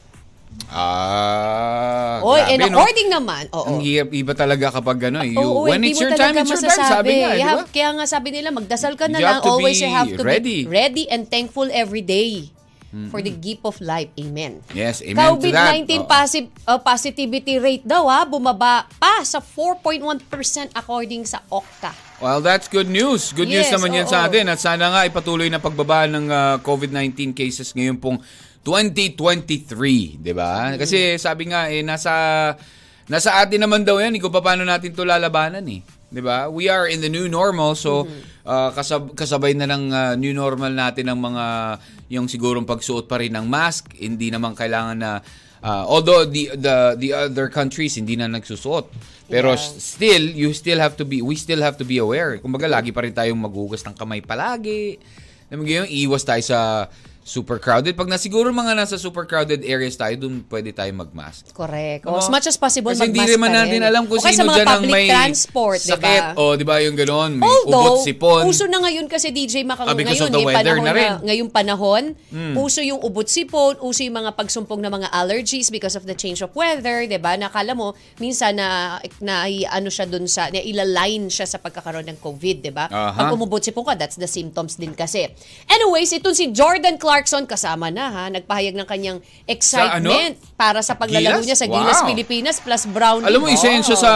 B: Ah,
A: Oy,
B: grabe,
A: and
B: no?
A: according naman, oo.
B: Ang hirap iba talaga kapag ano, you,
A: Oo,
B: when
A: hindi
B: it's your time, it's your time, sabi nga,
A: You
B: ba?
A: have- Kaya nga sabi nila, magdasal ka na
B: You
A: lang. Always
B: be
A: you have to
B: ready.
A: be ready and thankful every day for the gift of life. Amen.
B: Yes, amen to that.
A: COVID-19
B: Oo.
A: posi- uh, positivity rate daw ha, bumaba pa sa 4.1% according sa Okta.
B: Well, that's good news. Good news
A: Yes,
B: naman yan sa
A: oo.
B: atin. At sana nga ipatuloy na pagbaba ng ah, COVID-19 cases ngayon pong 2023, di ba?
A: Mm.
B: Kasi sabi nga, eh, nasa, nasa atin naman daw yan, eh, kung paano natin to lalabanan eh. Di ba? We are in the new normal, so ah, kasab- kasabay na ng ah, new normal natin ng mga, yung sigurong pagsuot pa rin ng mask, hindi naman kailangan na, ah, although the, the, the other countries hindi na nagsusuot. Pero
A: Yeah.
B: still, you still have to be, we still have to be aware. Kumbaga, lagi pa rin tayong maghugas ng kamay palagi. Alam mo iwas tayo sa super crowded. Pag nasiguro mga nasa super crowded areas tayo, dun pwede tayo mag-mask.
A: Correct.
B: Oo.
A: O, as much as possible,
B: Kasi hindi
A: mag-mask
B: naman
A: ka
B: natin
A: rin.
B: alam kung sino dyan ang
A: public
B: may
A: transport, di
B: sakit.
A: ba?
B: O, di ba yung gano'n? May
A: Although,
B: ubot sipon.
A: uso na ngayon kasi DJ Makang
B: Ah, because of
A: ngayon,
B: the
A: yung
B: weather
A: panahon
B: na rin. Hmm.
A: ngayong panahon, uso yung ubot sipon, uso yung mga pagsumpong ng mga allergies because of the change of weather, 'di ba? Nakala mo minsan na na ano siya dun sa na ilaline siya sa pagkakaroon ng COVID, 'di ba?
B: Aha.
A: Pag umubot sipon ka, that's the symptoms din kasi. Anyways, itong si Jordan Clarkson kasama na ha, nagpahayag ng kanyang excitement para sa paglalaro
B: Gilas?
A: niya sa Gilas
B: Wow.
A: Pilipinas plus Brownie.
B: Alam mo, isa yun siya
A: Oh,
B: sa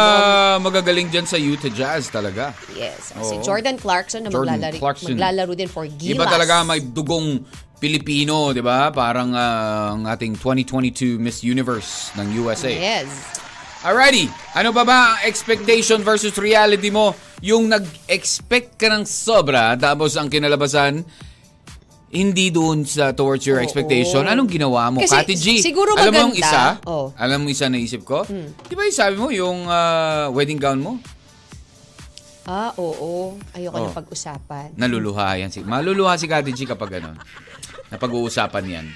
B: magagaling dyan sa Utah Jazz talaga.
A: Yes.
B: Oo.
A: Si Jordan Clarkson na
B: Jordan
A: maglalaro,
B: Clarkson.
A: maglalaro din for Gilas.
B: Iba talaga may dugong Pilipino, di ba? Parang ah, ang ating 2022 Miss Universe ng USA.
A: Yes.
B: Alrighty, ano ba ba ang expectation versus reality mo? Yung nag-expect ka ng sobra, tapos ang kinalabasan, hindi doon sa towards your
A: Oo.
B: expectation. Anong ginawa mo,
A: Kasi
B: Kati G?
A: siguro
B: Alam mo ang
A: maganda.
B: isa?
A: Oh.
B: Alam mo isa na isip ko? Di ba yung sabi mo, yung ah, wedding gown mo?
A: Ah, oo. Ayoko
B: Oh.
A: na pag-usapan.
B: Naluluha yan. Si, maluluha si Kati G kapag ano. Napag-uusapan yan.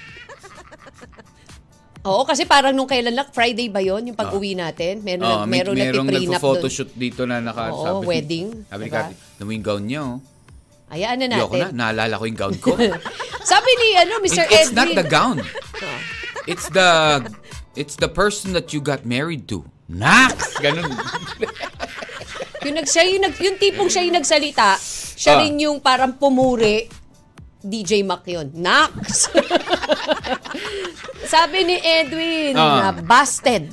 A: Oo, kasi parang nung kailan lang, Friday ba yon yung pag-uwi natin? Meron,
B: Oh,
A: nag, meron
B: may, merong nagpo-photoshoot dito na naka,
A: Oo,
B: sabi,
A: wedding,
B: Sabi ni
A: diba?
B: Kati, "Alam mo yung gown niya, oh.
A: Ayaan na natin.
B: na, naalala ko yung gown ko.
A: Sabi ni ano, Mr.
B: It- it's
A: Edwin.
B: not the gown. It's the it's the person that you got married to. Nax! Ganun.
A: Yung, nag, siya, yung, nag, yung tipong siya yung nagsalita, siya
B: Ah.
A: rin yung parang pumuri, DJ Mac yun. Nax! Sabi ni Edwin, na busted.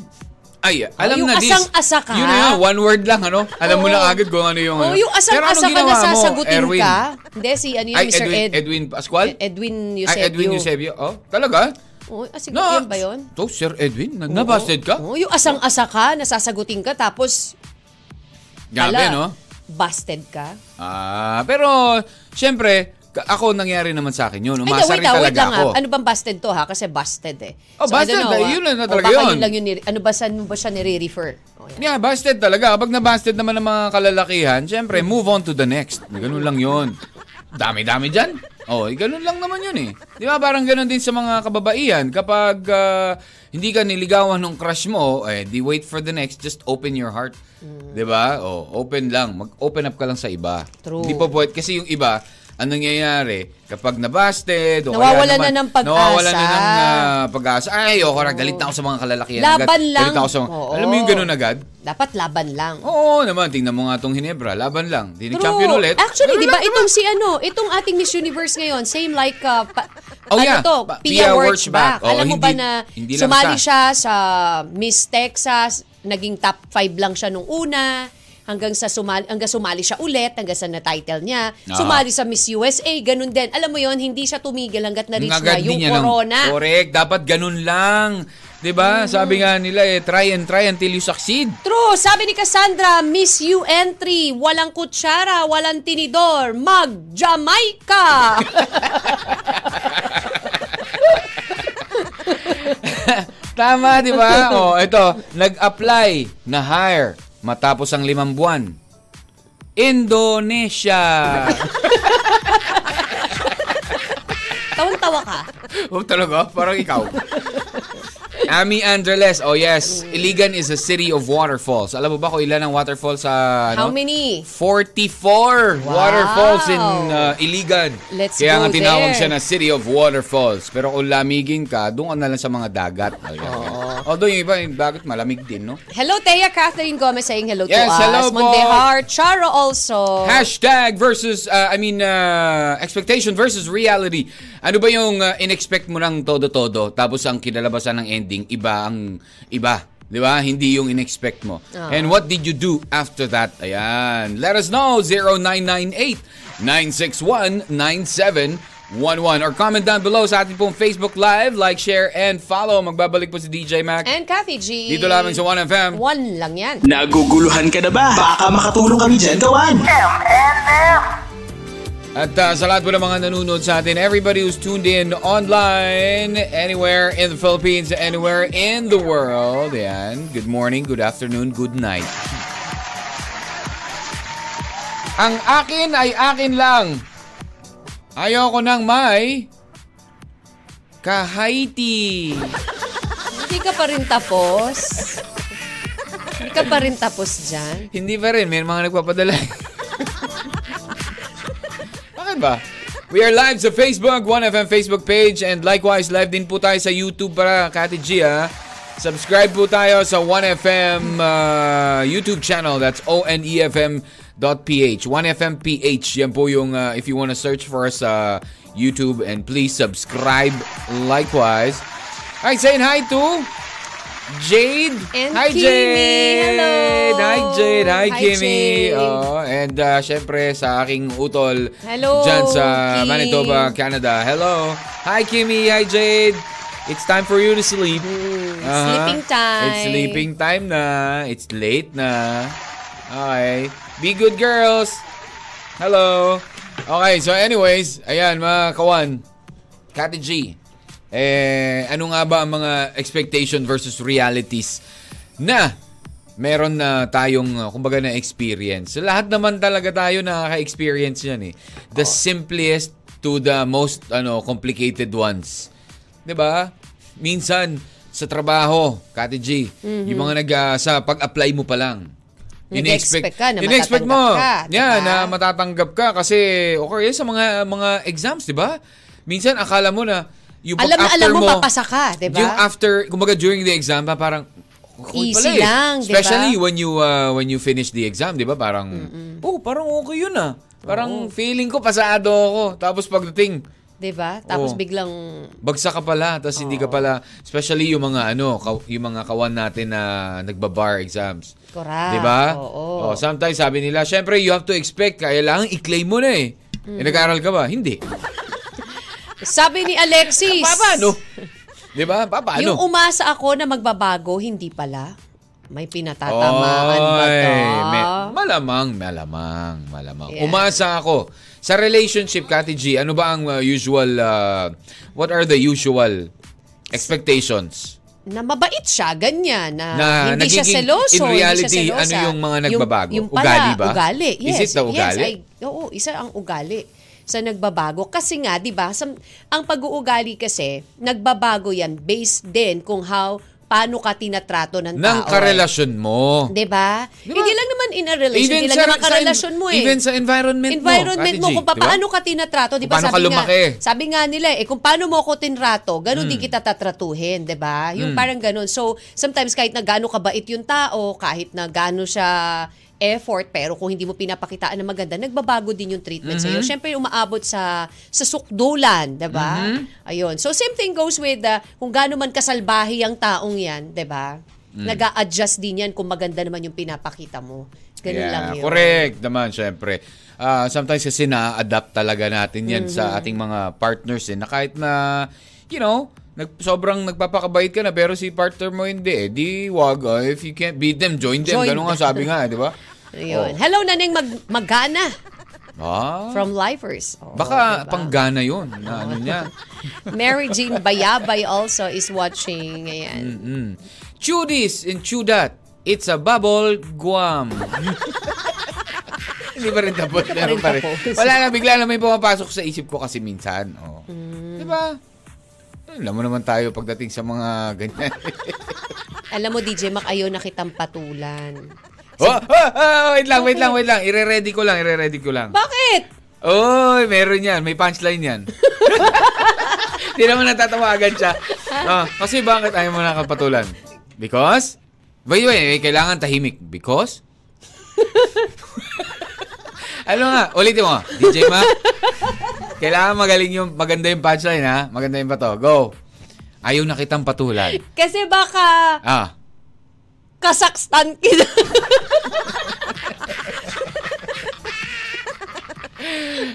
B: Ay, alam
A: yung
B: na this.
A: asang-asa ka.
B: Yun na yun, one word lang, ano? Alam mo na agad kung ano yung...
A: Oh, yung asang-asa ka na
B: mo,
A: sasagutin
B: Erwin?
A: ka. Hindi, si ano yun,
B: Ay,
A: Mr.
B: Edwin,
A: Ed.
B: Edwin Pascual?
A: Edwin
B: Ay,
A: Eusebio.
B: Edwin Eusebio. Oh, talaga?
A: Oh, ah, sige,
B: No.
A: yan ba yun?
B: To, Sir Edwin? Nag- Nabasted ka?
A: Oh, yung asang-asa ka, nasasagutin ka, tapos, ala,
B: no?
A: busted ka.
B: Ah, pero, syempre, ako nangyari naman sa akin yun.
A: Ay,
B: Umasa
A: wait,
B: rin
A: ah, wait
B: talaga
A: lang
B: ako.
A: ah. Ano bang busted to ha? Kasi busted eh.
B: Oh,
A: I
B: busted,
A: know,
B: eh, yun
A: ah.
B: na talaga yun.
A: yun lang yun. Ano ba, saan mo ba siya nire-refer? Oh, yan.
B: Yeah, busted talaga. Kapag na-busted naman ng mga kalalakihan, syempre, move on to the next. Ganun lang yun. Dami-dami dyan. Oh, eh, ganun lang naman yun eh. Di ba parang ganun din sa mga kababaihan. Kapag ah, hindi ka niligawan ng crush mo, eh, di wait for the next. Just open your heart. Di ba? Oh, open lang. Mag-open up ka lang sa iba.
A: True.
B: Hindi pa pwede. Kasi yung iba, anong nangyayari? Kapag nabasted, o
A: Nawawalan
B: kaya naman,
A: na ng pag-asa.
B: Nawawalan na ng ah, pag-asa. Ay, ayoko na. Galit na ako sa mga kalalakihan.
A: Laban
B: agad.
A: lang.
B: Galit ako sa mga,
A: Oo.
B: alam mo yung ganun agad?
A: Dapat laban lang.
B: Oo naman, tingnan mo nga tong Hinebra. Laban lang. Di champion ulit.
A: Actually, di ba itong si ano, itong ating Miss Universe ngayon, same like uh, pa,
B: Oh,
A: ano
B: yeah.
A: to,
B: Pa-
A: Pia
B: Pia.
A: Wurtzbach.
B: Oh,
A: Alam mo ba na
B: hindi
A: sumali siya sa Miss Texas, naging top 5 lang siya nung una, hanggang sa sumali, hanggang sumali siya ulit, hanggang sa na-title niya.
B: Ah.
A: Sumali sa Miss USA, ganun din. Alam mo yon hindi siya tumigil hanggat na-reach
B: agad
A: na yung corona.
B: Correct. Dapat ganun lang. 'Di ba? Sabi nga nila eh, try and try until you succeed.
A: True, sabi ni Cassandra, Miss You entry, walang kutsara, walang tinidor, mag-Jamaica!
B: Tama, 'di ba? oh, ito, nag-apply na hire matapos ang limang buwan. Indonesia.
A: Tawang-tawa ka.
B: oh, talaga? Parang ikaw. Ami Andreles, oh yes, Iligan is a city of waterfalls. Alam mo ba kung ilan ang waterfalls sa
A: How
B: ano?
A: many?
B: 44
A: Wow.
B: waterfalls in uh, Iligan.
A: Let's
B: Kaya
A: go
B: nga tinawag
A: there.
B: siya na City of Waterfalls. Pero kung lamigin ka, doon ka na lang sa mga dagat. Ayan. Although yung iba, yung dagat malamig din, no?
A: Hello, Thea Catherine Gomez saying hello
B: Yes,
A: to us.
B: hello po.
A: Mondehar, Charo also.
B: Hashtag versus, uh, I mean, uh, expectation versus reality. Ano ba yung uh, in-expect mo ng todo-todo, tapos ang kinalabasan ng ending, iba ang iba. Di ba? Hindi yung in-expect mo.
A: Ah.
B: And what did you do after that? Ayan. Let us know. 0998-961-9711 or comment down below sa ating pong Facebook Live. Like, share, and follow. Magbabalik po si DJ Mac.
A: And Kathy G.
B: Dito lamang sa 1FM.
A: One lang yan.
E: Naguguluhan ka na ba? Baka makatulong kami dyan gawan.
D: M&M.
B: At uh, sa lahat po ng mga nanonood sa atin, everybody who's tuned in online, anywhere in the Philippines, anywhere in the world, yan. Good morning, good afternoon, good night. Ang akin ay akin lang. Ayoko nang may kahaiti.
A: Hindi ka pa rin tapos. Hindi ka pa rin tapos dyan.
B: Hindi pa rin, may mga nagpapadala. Ba? We are live sa Facebook, 1FM Facebook page, and likewise, live din po tayo sa YouTube para Kati G, ha? Subscribe po tayo sa 1FM uh, YouTube channel. That's E onefm.ph. 1FMPH. Yan po yung, uh, if you wanna search for us sa YouTube, and please subscribe likewise. Hi, saying hi to Jade.
A: And
B: hi,
A: Kimmy.
B: Jade.
A: Hello.
B: Hi, Jade. Hi,
A: Hi,
B: Kimmy.
A: Jade.
B: Oh, and uh, syempre sa aking utol
A: Hello,
B: dyan sa
A: Kim.
B: Manitoba, Canada. Hello. Hi, Kimmy. Hi, Jade. It's time for you to sleep.
A: Mm, sleeping time.
B: It's sleeping time na. It's late na. Okay. Be good, girls. Hello. Okay, so anyways, ayan mga kawan. Kati G. Eh, ano nga ba ang mga expectation versus realities na meron na tayong, uh, kumbaga na experience. So, lahat naman talaga tayo nakaka-experience yan eh. The simplest to the most ano complicated ones. 'Di ba? Minsan sa trabaho, Kati G, yung mga nag uh, sa pag-apply mo pa lang.
A: Nag-expect ka na
B: in-expect
A: matatanggap
B: mo.
A: ka, di
B: Yeah, na matatanggap ka kasi okay sa mga mga exams, 'di ba? Minsan akala mo na pag-
A: Alam na alam mo, papasa ka, di ba?
B: Yung after, kumbaga during the exam, pa parang
A: Easy
B: pala eh.
A: lang, di ba?
B: Especially when you uh, when you finish the exam, 'di ba? Parang oh, parang okay 'yun ah. Parang feeling ko pasado ako. Tapos pagdating,
A: 'Di ba? Tapos
B: Oo.
A: biglang
B: bagsak ka pala, tapos hindi ka pala, especially yung mga ano, yung mga kawan natin na nagba-bar exams.
A: Correct.
B: 'Di ba?
A: Oo.
B: Oh, sometimes sabi nila, syempre you have to expect, kailangan i-claim mo na eh. Eh, nag-aaral ka ba? Hindi.
A: Sabi ni Alexis.
B: Paano? 'Di ba? Pa- Paano?
A: Yung umasa ako na magbabago, hindi pala. May pinatatamaan ba
B: Oy,
A: to?
B: me- malamang, malamang, malamang.
A: Yeah.
B: Umasa ako. Sa relationship, Kati G, ano ba ang uh, usual, uh, what are the usual expectations?
A: na mabait siya, ganyan, na,
B: Na
A: hindi siya
B: nagiging-
A: seloso.
B: in reality,
A: hindi siya selosa.
B: ano yung mga nagbabago?
A: Yung, yung pala,
B: Ugali ba?
A: Ugali,
B: Is
A: yes.
B: it the ugali?
A: Yes, ay, oo, isa ang ugali sa nagbabago. Kasi nga, di ba, ang pag-uugali kasi, nagbabago yan based din kung how, paano ka tinatrato ng,
B: Ng
A: tao.
B: karelasyon mo.
A: Di ba?
B: Di ba?
A: Hindi lang naman in a relation, hindi lang naman karelasyon mo eh.
B: Even sa environment,
A: environment
B: mo,
A: mo,
B: Kati G,
A: kung paano ka tinatrato, di ba?
B: Paano ka
A: Sabi nga,
B: lumaki.
A: sabi nga nila eh, kung paano mo ako tinrato, ganun
B: Hmm.
A: din kita tatratuhin, di ba? Yung parang ganun. So, sometimes kahit na gaano kabait yung tao, kahit na gaano siya effort, pero kung hindi mo pinapakitaan na maganda, nagbabago din yung treatment
B: Mm-hmm.
A: sa'yo. Siyempre, umaabot sa sa sukdulan, di ba?
B: Mm-hmm.
A: Ayun. So, same thing goes with uh, kung gaano man kasalbahi ang taong yan, di ba?
B: Mm.
A: Nag-a-adjust din yan kung maganda naman yung pinapakita mo. Ganun
B: Yeah,
A: lang yun.
B: Correct naman, syempre. Ah, sometimes kasi na-adapt talaga natin yan sa
A: Mm-hmm.
B: ating mga partners eh, na kahit na, you know, nag, sobrang nagpapakabait ka na pero si partner mo hindi eh. Di wag, ah, if you can't beat them, join them.
A: Join
B: Ganun nga sabi nga, di ba?
A: Ayun. Hello, Naneng Mag Magana
B: Ah,
A: from Lifers. Oh,
B: baka
A: diba?
B: panggana yun. Na ano niya.
A: Mary Jean Bayabay also is watching. Ayan.
B: Mm. Chew this and chew that. It's a bubble Guam. Hindi pa rin tapos.
A: Hindi pa rin.
B: Wala na, bigla na may pumapasok sa isip ko kasi minsan. Oh.
A: Mm.
B: Di ba? Alam mo naman tayo pagdating sa mga ganyan.
A: Alam mo, DJ Mac, ayaw na kitang patulan.
B: oh, oh, oh, wait lang, wait lang, wait lang. Ire-ready ko lang, ire-ready ko lang.
A: Bakit?
B: Oy, meron yan. May punchline yan. Hindi naman natatawagan siya. Oh, kasi bakit ayaw mo nakapatulan? Because? Wait, wait, wait, kailangan tahimik. Because? ano nga? Ulitin mo. DJ Ma? Kailangan magaling yung, maganda yung punchline ha? Maganda yung bato. Go. Ayaw na kitang patulan.
A: Kasi baka
B: Ah.
A: kasaktan kita.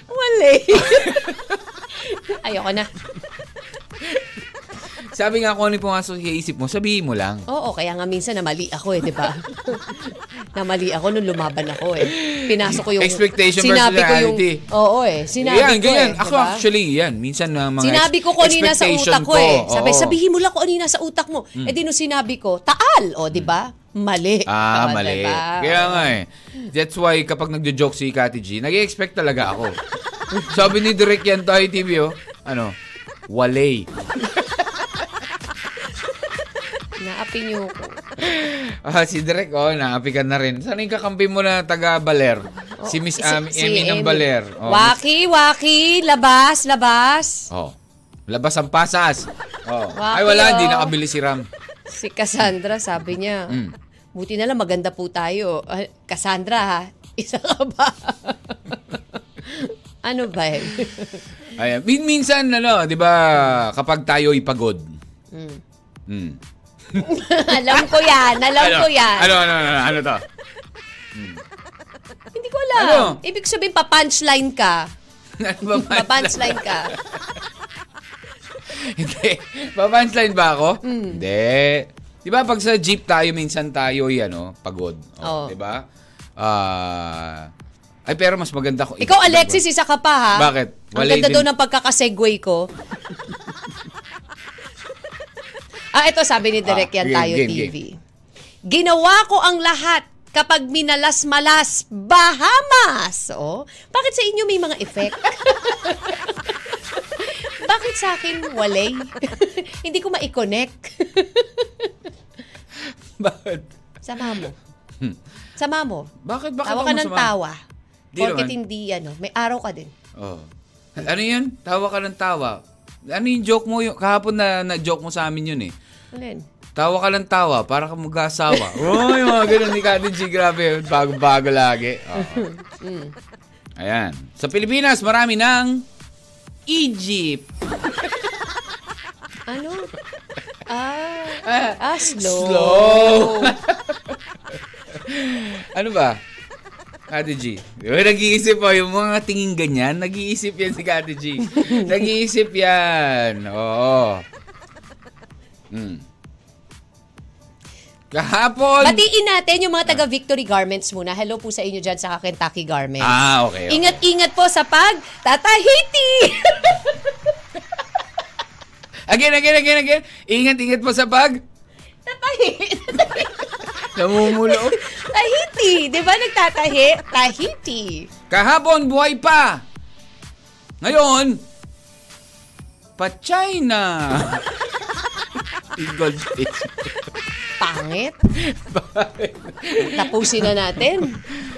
A: Mali. Ayoko na.
B: Sabi nga kung ano yung pumasok sa isip mo, sabihin mo lang.
A: Oo, kaya nga minsan namali ako eh, di ba? namali ako nung lumaban ako eh. Pinasok ko yung...
B: Expectation
A: sinabi
B: versus
A: ko yung,
B: reality.
A: Oo eh. Sinabi
B: yan,
A: ko
B: ganyan.
A: eh.
B: Ako
A: diba?
B: actually, yan. Minsan na mga
A: Sinabi ko nasa
B: expectation
A: utak ko eh. Sabi,
B: Oo.
A: Sabihin mo lang kung yung nasa utak mo. Eh di nung sinabi ko, taal. O, di ba? Mali.
B: Ah,
A: O,
B: mali.
A: diba?
B: Kaya nga eh. That's why kapag nagjo-joke si Kati G, nag-expect talaga ako. Sabi ni Direk yan tayo TV, oh. Ano? Walay.
A: Niyo ko.
B: Ah, si Direk, oh, naapi ka na rin. Saan yung kakampi mo na taga Baler? si Miss Ami, Emmy ng
A: Emmy.
B: Baler. Oh,
A: Waki, Waki, labas, labas.
B: oh. Labas ang pasas. Oh.
A: Waki,
B: Ay, wala, hindi
A: oh.
B: nakabili si Ram.
A: Si Cassandra, sabi niya,
B: Mm.
A: buti na lang maganda po tayo. Ah, Cassandra, ha? Isa ka ba? ano ba eh?
B: Ayan. Min minsan, ano, di ba, kapag tayo'y pagod.
A: Mm.
B: Hmm.
A: alam ko yan, alam ko yan.
B: Ano, ano, ano, ano to?
A: Hindi ko alam.
B: Ano?
A: Ibig sabihin, pa-punchline ka.
B: Ano
A: Pa-punchline ka.
B: Hindi. Papunchline ba ako?
A: Hmm.
B: Hindi. Di ba pag sa jeep tayo, minsan tayo ano, pagod.
A: Oo.
B: Di ba? Ah... ay, pero mas maganda ko.
A: Ikaw, Alexis, isa ka pa, ha?
B: Bakit?
A: Ang
B: Walay
A: ganda
B: din.
A: daw ng pagkakasegway ko. Ah, ito sabi ni Direk
B: Ah,
A: yan
B: game,
A: tayo
B: game,
A: TV. Ginawa ko ang lahat kapag minalas-malas, Bahamas. Oh, bakit sa inyo may mga effect? bakit sa akin walay? Hindi ko ma-connect.
B: Bakit?
A: Sama mo. Sama mo.
B: Bakit? Bakit
A: Tawa ka ng
B: masama?
A: tawa.
B: Di naman.
A: hindi, ano, may araw ka din.
B: Oh. Ano yun? Tawa ka ng tawa. Ano yung joke mo? Yung, kahapon na, na-joke mo sa amin yun eh.
A: Ano?
B: Tawa ka ng tawa para ka mag-asawa. oh, yung mga ganun ni Kati G. Grabe, bago-bago lagi. Oo. Ayan. Sa Pilipinas, marami ng Egypt.
A: Ano? Ah, ah slow.
B: Slow. ano ba? Kati G. Yung nag-iisip po, yung mga tingin ganyan, nag-iisip yan si Kati G. nag-iisip yan. Oo. Hmm. Kahapon.
A: Batiin natin yung mga taga Victory Garments muna. Hello po sa inyo dyan sa Kentucky Garments.
B: Ah, okay. okay.
A: Ingat-ingat po sa pag tatahiti.
B: Again, again, again, again. Ingat-ingat po sa pag.
A: Tatahiti.
B: Namumulo.
A: Tahiti. Di ba nagtatahi? Tahiti.
B: Kahapon, buhay pa. Ngayon, pa-China. Eagle face.
A: Pangit. Tapusin na natin.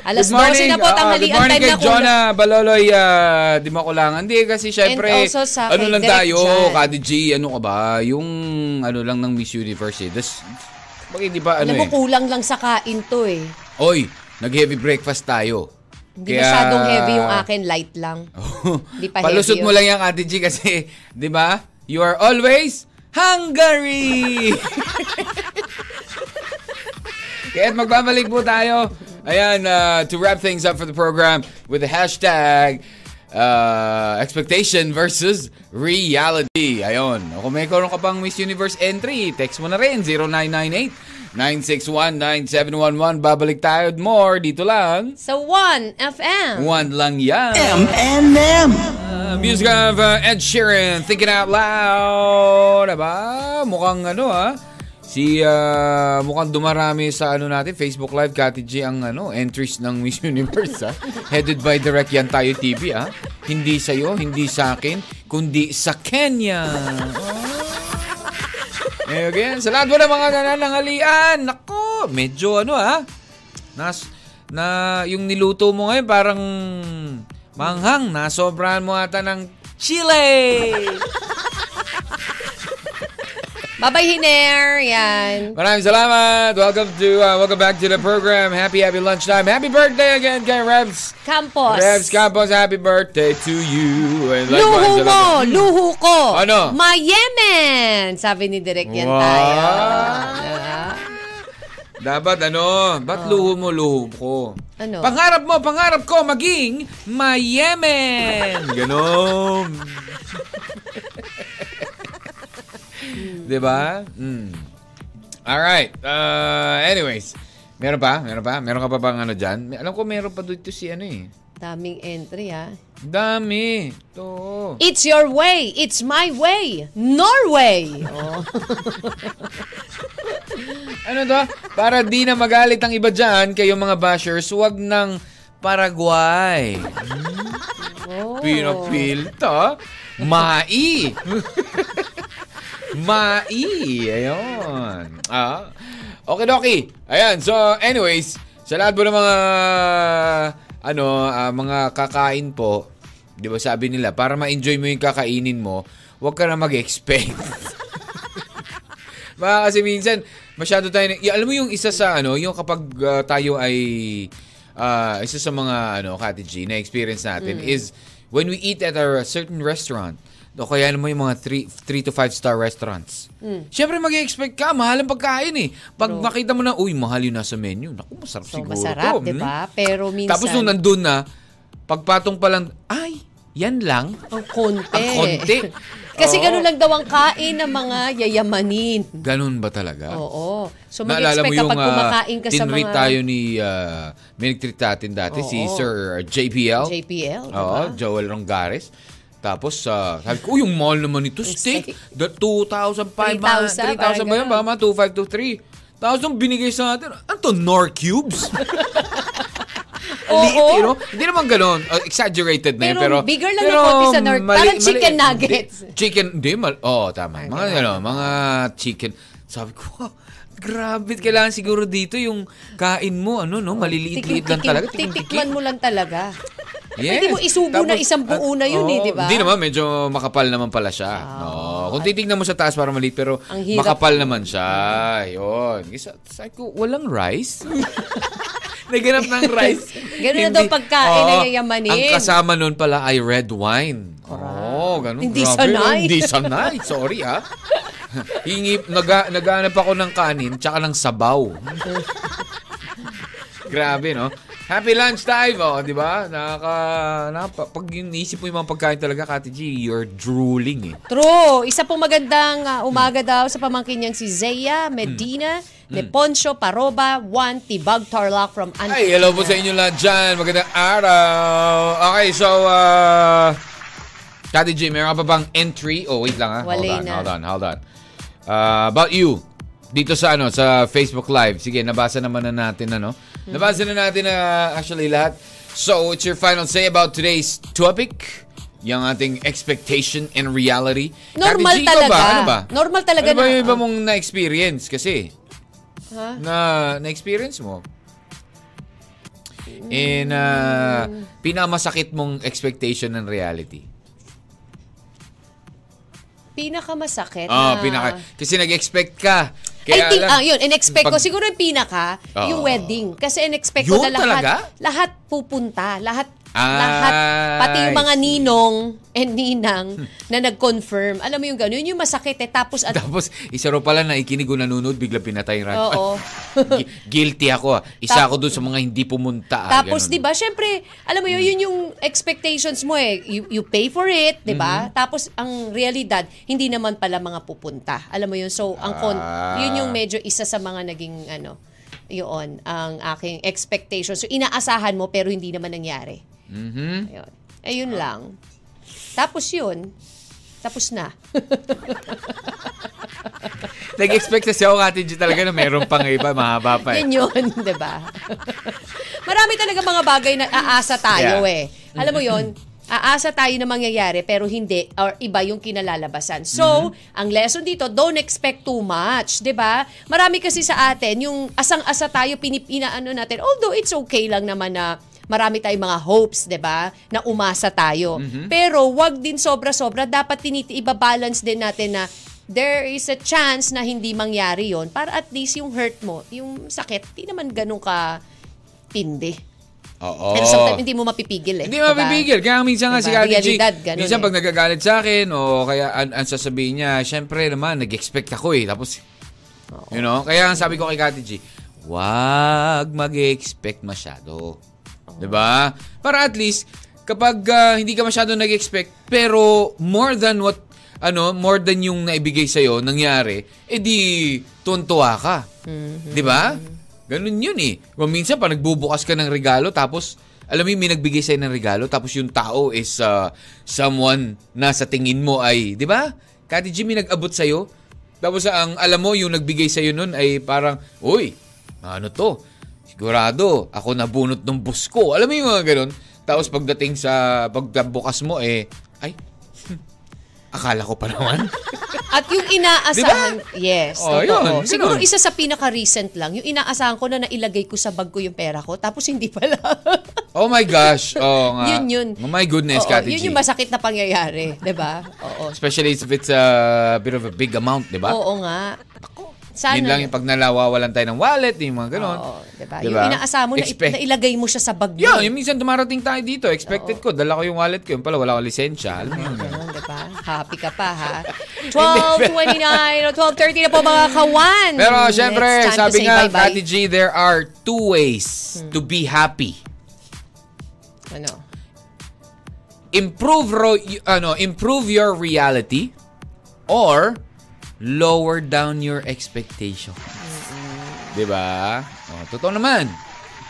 A: Alas
B: Good morning.
A: 12 na po,
B: ah,
A: tanghali
B: good
A: ang
B: morning
A: time
B: kay
A: na
B: Jonah Baloloy uh, di makulangan. Hindi kasi syempre, ano
A: kay
B: lang tayo,
A: Jan.
B: Kati G, ano ka ba? Yung ano lang ng Miss Universe eh. Das, bakit di ba ano
A: Alam mo,
B: eh?
A: kulang lang sa kain to eh.
B: Oy, nag-heavy breakfast tayo.
A: Hindi masyadong heavy yung akin, light lang. Di pa
B: Palusot
A: heavy
B: mo
A: yun.
B: lang yan, Ate G, kasi, di ba? You are always hungry! Kaya magbabalik po tayo. Ayan, uh, to wrap things up for the program with the hashtag uh, expectation versus reality. Ayun. Kung may karoon ka pang Miss Universe entry, text mo na rin, 0998-961-9711. Babalik tayo at more dito lang.
A: Sa 1 FM.
B: One lang yan.
E: M&M.
B: Uh, music of uh, Ed Sheeran, Thinking Out Loud. Diba? Mukhang ano ha. Si uh, mukhang dumarami sa ano natin, Facebook Live, Kati G, ang ano, entries ng Miss Universe ha. Headed by Direct Yan Tayo TV ha. Hindi sa'yo, hindi sa akin, kundi sa Kenya. Oh. Again, sa lahat ng mga nananangalian, nako, medyo ano ah, nas, na yung niluto mo ngayon parang manghang, nasobrahan mo ata ng chile.
A: Bye-bye, Hiner. Yan.
B: Maraming salamat. Welcome to, uh, welcome back to the program. Happy, happy lunchtime. Happy birthday again kay Rebs.
A: Campos.
B: Rebs Campos, happy birthday to you. And
A: Luho mo! Luho ko!
B: Ano?
A: Mayemen! Sabi ni Direk yan
B: Wow.
A: tayo.
B: Dapat ano, ba't luho mo, luho ko?
A: Ano?
B: Pangarap mo, pangarap ko maging Mayemen. Ganon. diba? Mm. Alright. Uh, anyways. Meron pa? Meron pa? Meron ka pa bang ano? May- Alam ko meron pa dito si ano eh.
A: Daming entry, ah.
B: Dami. To.
A: It's your way. It's my way. Norway. Oh.
B: Ano to? Para di na magalit ang iba dyan, kayong mga bashers, wag ng Paraguay.
A: oh.
B: Pinapil to. Mai. Mai. Ayun. Ah. Okay, Doki. Ayan. So, anyways, sa lahat po ng mga ano, ah, mga kakain po, 'di ba sabi nila, para ma-enjoy mo yung kakainin mo, huwag ka na mag-expect. Baka kasi minsan, masyado tayo, na- alam mo yung isa sa ano, yung kapag ah, tayo ay, ah, isa sa mga ano, Kati G, na experience natin is when we eat at a certain restaurant, o kaya naman yung mga 3 to 5 star restaurants. Siyempre mag-expect ka, mahal ang pagkain eh. Pag makita mo na, uy, mahal yung nasa menu. Naku, masarap
A: So,
B: siguro
A: masarap,
B: to.
A: di
B: Hmm?
A: ba? Pero minsan,
B: Tapos nung nandun na, pagpatong pa lang, ay, yan lang.
A: ang konti.
B: Ang konti.
A: Kasi
B: Oo.
A: ganun lang daw ang kain ng mga yayamanin.
B: Ganun ba talaga?
A: Oo. So mag-expect
B: mo yung
A: kapag
B: uh,
A: kumakain ka sa mga
B: tayo ni, uh, may nag-treat natin dati, si
A: Oo.
B: Sir JPL.
A: JPL, di
B: Oo? Joel Rongares. Tapos, uh, sabi ko, "Uy, yung mahal naman ito, steak.
A: steak.
B: The 2,500.
A: 3,000,
B: 3,000 ba yun? Baka mga 2,523. Tapos nung binigay sa atin, ano to, Nor Cubes? Liit, eh, no? Hindi naman ganun. Uh, exaggerated na yun.
A: Pero
B: Pero,
A: bigger lang ng konti sa Nor- parang chicken nuggets.
B: Hindi, chicken, hindi, mal, oh, tama.
A: Ay,
B: Mga, ano, mga chicken. Sabi ko, "Wow, grabe, kailangan siguro dito yung kain mo, ano, no? Maliliit-liit lang talaga.
A: Titikman mo lang talaga.
B: Yes.
A: Pwede mo isubo na isang buo na yun eh,
B: oo,
A: di ba?
B: Hindi naman, medyo makapal naman pala siya. no. Kung titignan mo sa taas para maliit, pero makapal naman siya. Yun. Isa, sabi ko, walang rice? Naganap ng rice.
A: Ganun na daw pagkain na yayamanin.
B: Ang kasama nun pala ay red wine. Oo, ganun.
A: Hindi
B: Grabe,
A: sanay.
B: Hindi sanay. Sorry ah. Hingip, naga, naghanap ako ng kanin tsaka ng sabaw. Grabe, no? Happy lunchtime, oh, di ba? Nakaka, nakaka, pag inisip mo yung mga pagkain talaga, Kati G, you're drooling eh.
A: True. Isa pong magandang uh, umaga daw sa pamangkin niyang si Zea Medina, ni Poncho Paroba, Juan Tibag Tarlac from Antigua.
B: Ay, hello po sa inyo lahat dyan. Magandang araw. Okay, so, uh, Kati G, meron ka pa bang entry? Oh, wait lang ha. Hold
A: Wala
B: on,
A: na.
B: hold on, hold on. Uh, about you, dito sa ano sa Facebook Live. Sige, nabasa naman na natin ano. Nabasa na natin na actually lahat. So, what's your final say about today's topic? Yung ating expectation and reality.
A: Normal
B: Kati
A: talaga.
B: Ba? Ano ba?
A: Normal talaga
B: Ano ba
A: na-
B: yung iba mong na-experience kasi?
A: Ha?
B: Na na-experience mo? And uh, pinamasakit mong expectation and reality.
A: Pinakamasakit
B: Ah,
A: na...
B: pinaka kasi nag-expect ka.
A: I
B: Kaya
A: think,
B: alam-
A: ah, yun, in-expect ko,
B: Pag-
A: siguro yung pinaka, yung
B: Oo.
A: wedding. Kasi in-expect ko na lahat,
B: talaga?
A: lahat pupunta. Lahat,
B: Ah,
A: lahat, pati yung mga ninong and ninang na nag-confirm. Alam mo yung gano'n, yun yung masakit eh. Tapos, at,
B: Tapos, isa ro pala na ikinig o nanonood, bigla pinatay yung.
A: Oo.
B: Guilty ako. ah. Isa
A: Tap-
B: ako dun sa mga hindi pumunta. ah,
A: Tapos, di ba, syempre, alam mo yun, yun yung expectations mo eh. You, you pay for it, di ba?
B: Mm-hmm.
A: Tapos, ang realidad, hindi naman pala mga pupunta. Alam mo yun? So, ang con-
B: Ah.
A: yun yung medyo isa sa mga naging, ano, yun, ang aking expectations. So, inaasahan mo, pero hindi naman nangyari.
B: Mhm.
A: Ayun. Ayun lang. Tapos yun, tapos na.
B: Nag-expect kasi ako, Kati G, talaga na meron pang iba, mahaba pa eh.
A: Yan yun, di ba? Marami talaga mga bagay na aasa tayo
B: Yeah.
A: eh. Alam mo yon Aasa tayo na mangyayari pero hindi or iba yung kinalalabasan. So, ang lesson dito, don't expect too much, 'di ba? Marami kasi sa atin yung asang-asa tayo pinipinaano natin. Although it's okay lang naman na marami tayong mga hopes, 'di ba? Na umasa tayo. Pero wag din sobra-sobra, dapat tiniti iba-balance din natin na there is a chance na hindi mangyari yon para at least yung hurt mo, yung sakit, di naman ganun ka tindi.
B: Oo.
A: Pero sometimes hindi mo mapipigil eh.
B: Hindi
A: diba?
B: mapipigil. Kaya minsan nga si
A: Diba?
B: Kati G,
A: Realidad, ganun
B: minsan
A: eh.
B: pag nagagalit sa akin o kaya an, an sasabihin niya, syempre naman, nag-expect ako eh. Tapos, you know, kaya ang sabi ko kay Kati G, wag mag-expect masyado. 'Di ba? Para at least, kapag ah, hindi ka masyado nag-expect, pero more than what, ano, more than yung naibigay sa'yo, nangyari, edi tuntua ka.
A: Mm-hmm.
B: 'Di ba? Ganun yun eh. Kung minsan pa nagbubukas ka ng regalo tapos alam mo may nagbigay sa'yo ng regalo tapos yung tao is uh, someone na sa tingin mo ay, di ba? Kati Jimmy nag-abot sa'yo. Tapos ang alam mo yung nagbigay sa'yo nun ay parang, uy, ano to? Sigurado, ako nabunot ng bus ko. Alam mo yung mga ganun? Tapos pagdating sa pagbukas mo eh, ay, akala ko pa naman.
A: At yung inaasahan, yes,
B: Oh,
A: totoo.
B: yun,
A: Siguro
B: ganun.
A: isa sa pinaka-recent lang, yung inaasahan ko na nailagay ko sa bag ko yung pera ko, tapos hindi pala.
B: oh my gosh. Oh, nga.
A: yun yun.
B: Oh my goodness,
A: Oo,
B: Kati
A: Yun
B: G.
A: yung masakit na pangyayari, di ba? Oo.
B: Especially if it's a bit of a big amount, di ba?
A: Oo nga. Ako, sana.
B: Yun lang yung pag nalawawalan tayo ng wallet, yung mga ganon.
A: Oo, diba?
B: Diba?
A: Yung inaasahan mo na,
B: Expect-
A: na ilagay mo siya sa bag mo.
B: Yeah, yung minsan dumarating tayo dito, expected ko, dala ko yung wallet ko, yung pala wala akong lisensya. Alam mo?
A: Ganun, diba? Happy ka pa, ha? 12.29 o 12.30 na po mga kawan.
B: Pero syempre, sabi nga,
A: bye-bye.
B: Kati G, there are two ways to be happy.
A: Ano?
B: Improve ro- ano, improve your reality or lower down your expectation. 'Di ba? Oh, totoo naman.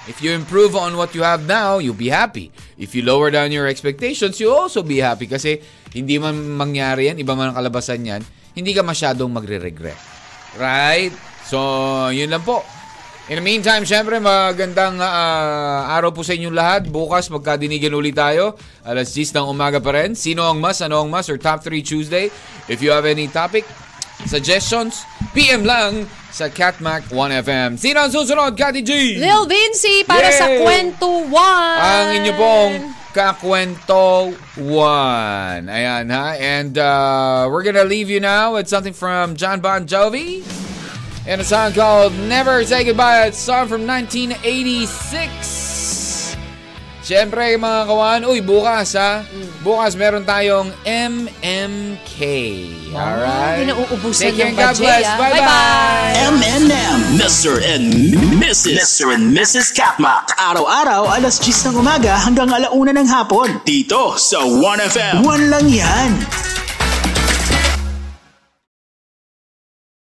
B: If you improve on what you have now, you'll be happy. If you lower down your expectations, you'll also be happy kasi hindi man mangyari yan, iba man ang kalabasan yan, hindi ka masyadong magre-regret. Right? So, yun lang po. In the meantime, syempre, magandang ah, araw po sa inyong lahat. Bukas, magkadinigan ulit tayo. Alas 10 ng umaga pa rin. Sino ang mas, ano ang mas, or Top 3 Tuesday. If you have any topic, suggestions, PM lang sa Catmac 1FM. Sino ang susunod, Kati G?
A: Lil Vinci para sa
B: Yay!
A: Kwento 1.
B: Ang inyo pong Kakwento 1. Ayan ha. And uh, we're gonna leave you now with something from John Bon Jovi. And a song called Never Say Goodbye. It's a song from 1986. Siyempre mga kawan, uy bukas ha. Bukas meron tayong MMK. Alright?
A: hindi nauubusan
B: Take care
A: ng
B: and God
A: budget,
B: bless.
A: ah.
B: Bye-bye.
A: Bye-bye.
C: M&M, Mr. and Mrs. Mr. and Mrs. Katmak.
E: Araw-araw, alas 10 ng umaga hanggang alauna ng hapon.
C: Dito sa 1FM.
E: One lang yan.